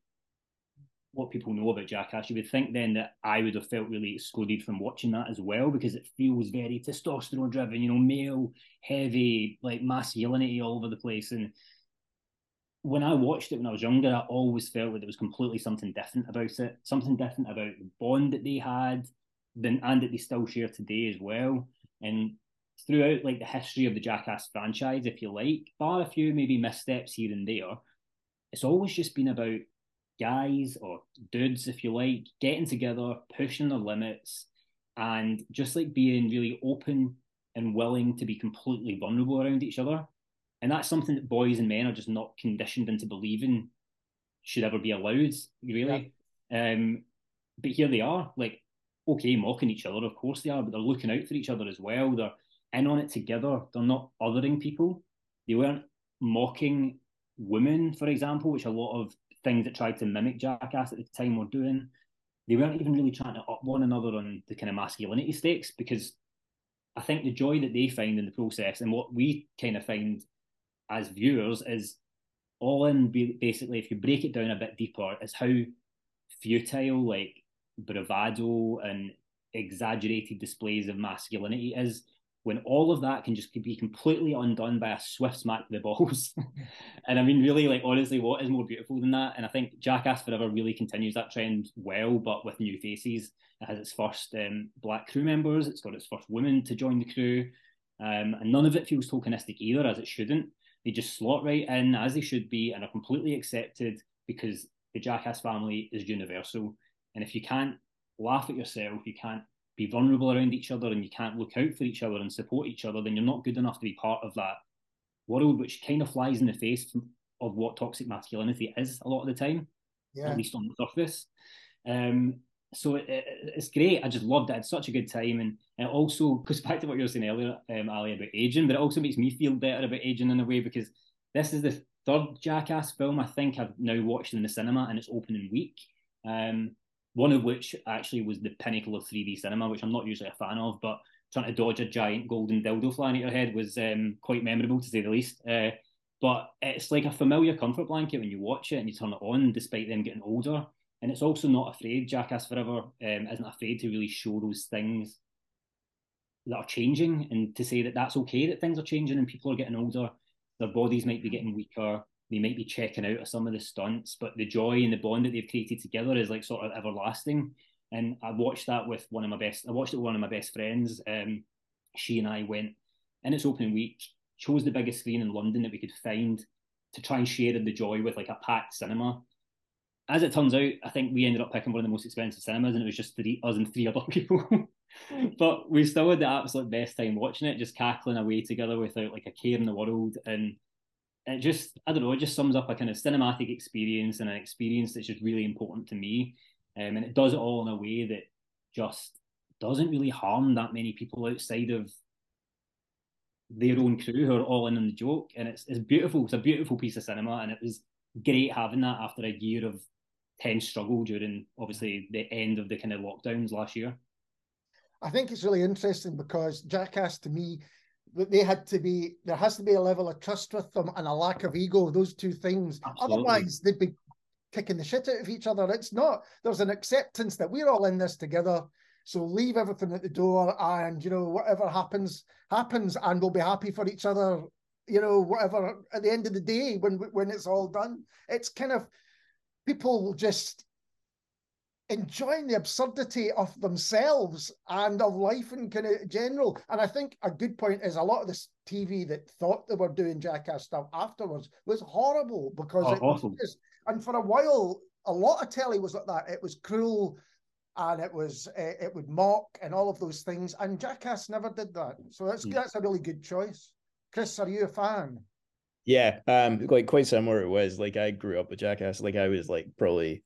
what people know about Jackass, you would think then that I would have felt really excluded from watching that as well because it feels very testosterone driven, you know, male, heavy, like masculinity all over the place. And when I watched it when I was younger, I always felt that there was completely something different about it, something different about the bond that they had, then and that they still share today as well. And throughout like the history of the Jackass franchise, if you like, bar a few maybe missteps here and there, it's always just been about guys or dudes, if you like, getting together, pushing their limits, and just like being really open and willing to be completely vulnerable around each other. And that's something that boys and men are just not conditioned into believing should ever be allowed, really. Yeah. Um, but here they are, like, okay, mocking each other, of course they are, but they're looking out for each other as well. They're in on it together. They're not othering people. They weren't mocking women, for example, which a lot of things that tried to mimic Jackass at the time were doing. They weren't even really trying to up one another on the kind of masculinity stakes because I think the joy that they find in the process and what we kind of find as viewers is all in basically, if you break it down a bit deeper, is how futile like bravado and exaggerated displays of masculinity is when all of that can just be completely undone by a swift smack to the balls. and I mean, really, like, honestly, what is more beautiful than that? And I think Jackass Forever really continues that trend well, but with new faces. It has its first um, black crew members, it's got its first women to join the crew. Um, and none of it feels tokenistic either, as it shouldn't. They just slot right in as they should be and are completely accepted because the Jackass family is universal. And if you can't laugh at yourself, you can't be vulnerable around each other and you can't look out for each other and support each other, then you're not good enough to be part of that world, which kind of flies in the face of what toxic masculinity is a lot of the time, yeah. at least on the surface. Um, so it, it, it's great. I just loved it. I had such a good time, and, it also goes back to what you were saying earlier, um, Ali, about aging. But it also makes me feel better about aging in a way because this is the third Jackass film I think I've now watched in the cinema, and it's opening week. Um, one of which actually was the pinnacle of 3D cinema, which I'm not usually a fan of, but trying to dodge a giant golden dildo flying at your head was um, quite memorable to say the least. Uh, but it's like a familiar comfort blanket when you watch it and you turn it on, despite them getting older. And it's also not afraid. Jackass Forever um, isn't afraid to really show those things that are changing and to say that that's okay that things are changing and people are getting older. Their bodies might be getting weaker they might be checking out of some of the stunts, but the joy and the bond that they've created together is like sort of everlasting. And I watched that with one of my best. I watched it with one of my best friends. Um, she and I went in its opening week, chose the biggest screen in London that we could find to try and share the joy with like a packed cinema. As it turns out, I think we ended up picking one of the most expensive cinemas, and it was just three us and three other people. but we still had the absolute best time watching it, just cackling away together without like a care in the world. And it just I don't know, it just sums up a kind of cinematic experience and an experience that's just really important to me. Um, and it does it all in a way that just doesn't really harm that many people outside of their own crew who are all in on the joke. And it's it's beautiful. It's a beautiful piece of cinema, and it was great having that after a year of tense struggle during obviously the end of the kind of lockdowns last year. I think it's really interesting because Jackass to me they had to be there has to be a level of trust with them and a lack of ego those two things. Absolutely. otherwise they'd be kicking the shit out of each other. It's not there's an acceptance that we're all in this together. So leave everything at the door and you know whatever happens happens and we'll be happy for each other you know whatever at the end of the day when when it's all done. It's kind of people just enjoying the absurdity of themselves and of life in kind of general. And I think a good point is a lot of this TV that thought they were doing jackass stuff afterwards was horrible because oh, it awful. was just, and for a while, a lot of telly was like that. It was cruel and it was uh, it would mock and all of those things. And Jackass never did that. So that's mm. that's a really good choice. Chris, are you a fan? Yeah, um, like quite similar. It was like I grew up with Jackass. Like I was like probably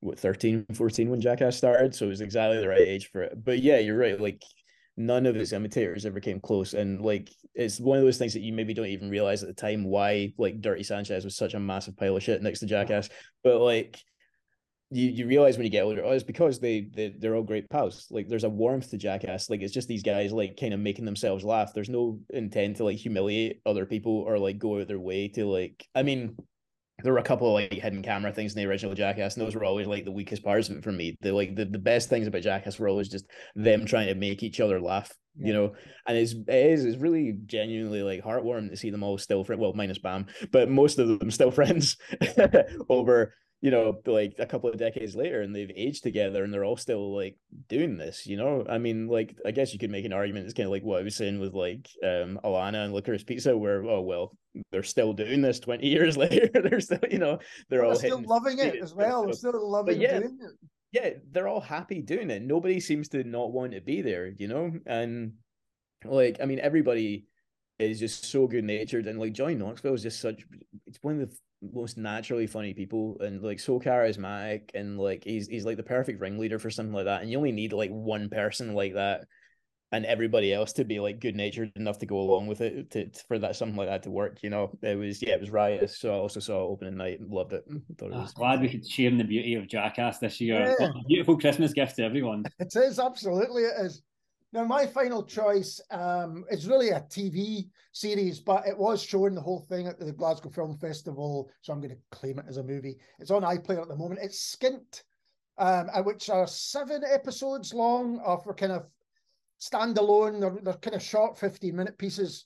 what 13 14 when jackass started so it was exactly the right age for it but yeah you're right like none of his imitators ever came close and like it's one of those things that you maybe don't even realize at the time why like dirty sanchez was such a massive pile of shit next to jackass but like you, you realize when you get older, oh, it's because they, they they're all great pals. Like there's a warmth to Jackass. Like it's just these guys like kind of making themselves laugh. There's no intent to like humiliate other people or like go out their way to like. I mean, there were a couple of like hidden camera things in the original Jackass, and those were always like the weakest parts of it for me. The like the, the best things about Jackass were always just them trying to make each other laugh, yeah. you know. And it's it is it's really genuinely like heartwarming to see them all still friends. Well, minus Bam, but most of them still friends over you know, like a couple of decades later and they've aged together and they're all still like doing this, you know? I mean, like, I guess you could make an argument. It's kind of like what I was saying with like um Alana and Licorice Pizza, where, oh, well, they're still doing this 20 years later. they're still, you know, they're well, all still loving it as well. They're still loving yeah, doing it. Yeah, they're all happy doing it. Nobody seems to not want to be there, you know? And like, I mean, everybody is just so good natured and like Johnny Knoxville is just such it's one of the most naturally funny people and like so charismatic and like he's he's like the perfect ringleader for something like that. And you only need like one person like that and everybody else to be like good natured enough to go along with it to, to, for that something like that to work you know? It was yeah it was riotous. So i also saw opening night and loved it. Thought it ah, was glad we could share in the beauty of jackass this year. Yeah. beautiful christmas gift to everyone. It is absolutely it is now, my final choice um, is really a TV series, but it was showing the whole thing at the Glasgow Film Festival, so I'm going to claim it as a movie. It's on iPlayer at the moment. It's Skint, um, which are seven episodes long, of for kind of standalone. They're, they're kind of short, 15 minute pieces.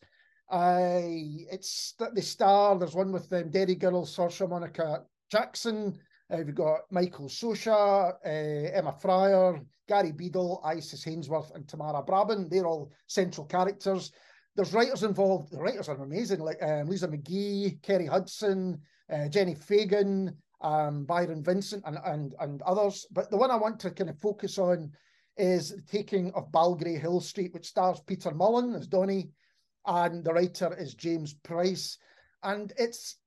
Uh, it's the star. There's one with um, Derry Girl, Saoirse Monica Jackson, uh, we've got Michael Socha, uh, Emma Fryer, Gary Beadle, Isis Hainsworth, and Tamara Brabin. They're all central characters. There's writers involved. The writers are amazing, like um, Lisa McGee, Kerry Hudson, uh, Jenni Fagan, um, Byron Vincent, and, and and others. But the one I want to kind of focus on is the taking of Balgray Hill Street, which stars Peter Mullan as Donny, and the writer is James Price. And it's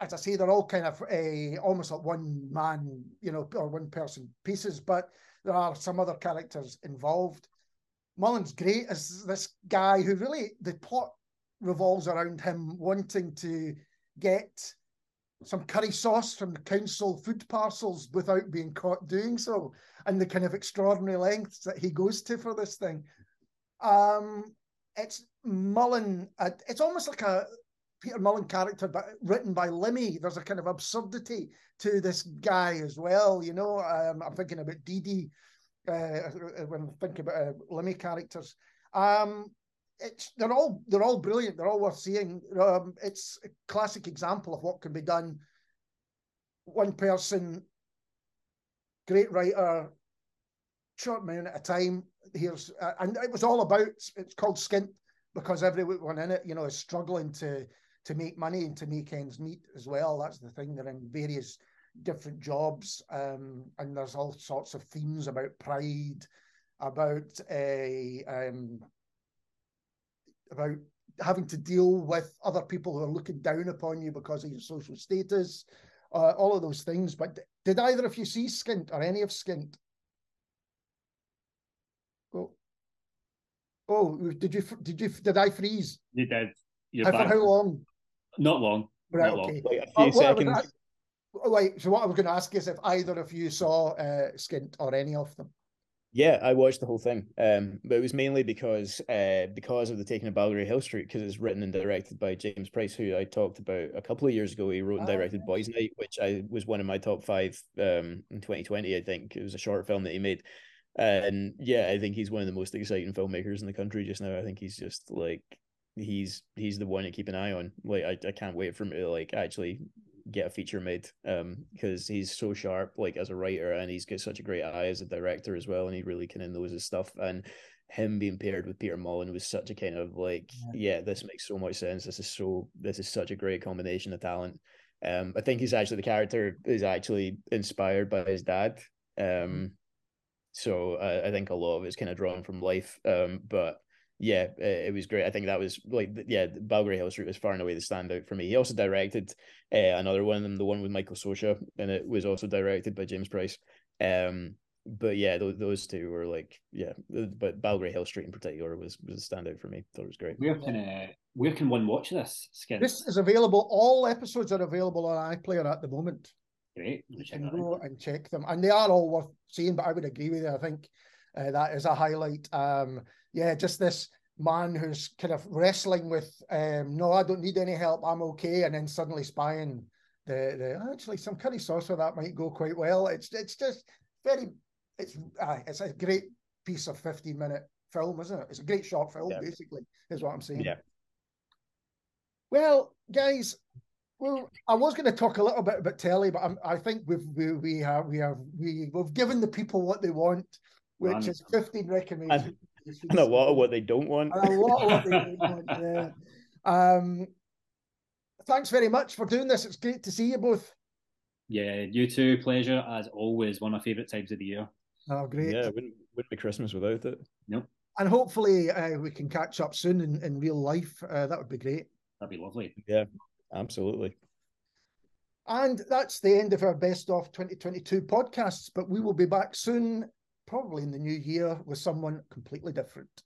as I say, they're all kind of a almost like one man, you know, or one person pieces, but there are some other characters involved. Mullan's great as this guy who really the plot revolves around him wanting to get some curry sauce from council food parcels without being caught doing so, and the kind of extraordinary lengths that he goes to for this thing. Um, it's Mullan. Uh, it's almost like a Peter Mullan character, but written by Lemmy. There's a kind of absurdity to this guy as well. You know, um, I'm thinking about Dee Dee uh, when I'm thinking about uh, Lemmy characters. Um, it's they're all they're all brilliant. They're all worth seeing. Um, it's a classic example of what can be done. One person, great writer, short amount at a time. Here's uh, and it was all about. It's called Skint because everyone in it, you know, is struggling to to make money and to make ends meet as well. That's the thing. They're in various different jobs, um, and there's all sorts of themes about pride, about a um, about having to deal with other people who are looking down upon you because of your social status, uh, all of those things. But did either of you see Skint or any of Skint? Oh, oh, did you did you did I freeze? You did. You're for how long? Not long. Right. Not okay. Long. Like a few Uh, seconds. about- Oh, wait, so what I was going to ask is if either of you saw uh, Skint or any of them. Yeah, I watched the whole thing. Um, but it was mainly because uh because of the taking of Balgray Hill Street, because it's written and directed by James Price, who I talked about a couple of years ago. He wrote and Ah, directed Boys Night, which I was one of my top five um in 2020, I think. It was a short film that he made. And yeah, I think he's one of the most exciting filmmakers in the country just now. I think he's just like he's he's the one to keep an eye on. Like I, I can't wait for him to like actually get a feature made um because he's so sharp like as a writer and he's got such a great eye as a director as well and he really kind of knows his stuff and him being paired with Peter Mullan was such a kind of like yeah. this makes so much sense. This is so this is such a great combination of talent. Um I think he's actually the character is actually inspired by his dad. Um so I, I think a lot of it's kind of drawn from life um but yeah, uh, it was great. I think that was like, yeah, Balgray Hill Street was far and away the standout for me. He also directed uh, another one of them, the one with Michael Socha, and it was also directed by James Price. Um, but yeah, those, those two were like, yeah, but Balgray Hill Street in particular was was a standout for me. Thought it was great. Where can uh, where can one watch this? Skint? This is available. All episodes are available on iPlayer at the moment. Great. You can go and check them, and they are all worth seeing. But I would agree with you. I think uh, that is a highlight. Um, yeah, just this man who's kind of wrestling with, um, no, I don't need any help. I'm okay, and then suddenly spying the the actually some curry sauce for that might go quite well. It's it's just very it's uh, it's a great piece of 15 minute film, isn't it? It's a great short film, Yeah. basically, is what I'm saying. Yeah. Well, guys, well, I was going to talk a little bit about telly, but I'm, I think we've we we have we have we we've given the people what they want, which Man. is 15 recommendations. And a lot of what they don't want. And a lot of what they don't want. Yeah. Um, thanks very much for doing this. It's great to see you both. Yeah, you too. Pleasure as always. One of my favourite times of the year. Oh, great. Yeah, wouldn't wouldn't be Christmas without it. No. And hopefully uh, we can catch up soon in, in real life. Uh, that would be great. That'd be lovely. Yeah, absolutely. And that's the end of our best of 2022 podcasts, but we will be back soon, probably in the new year, with someone completely different.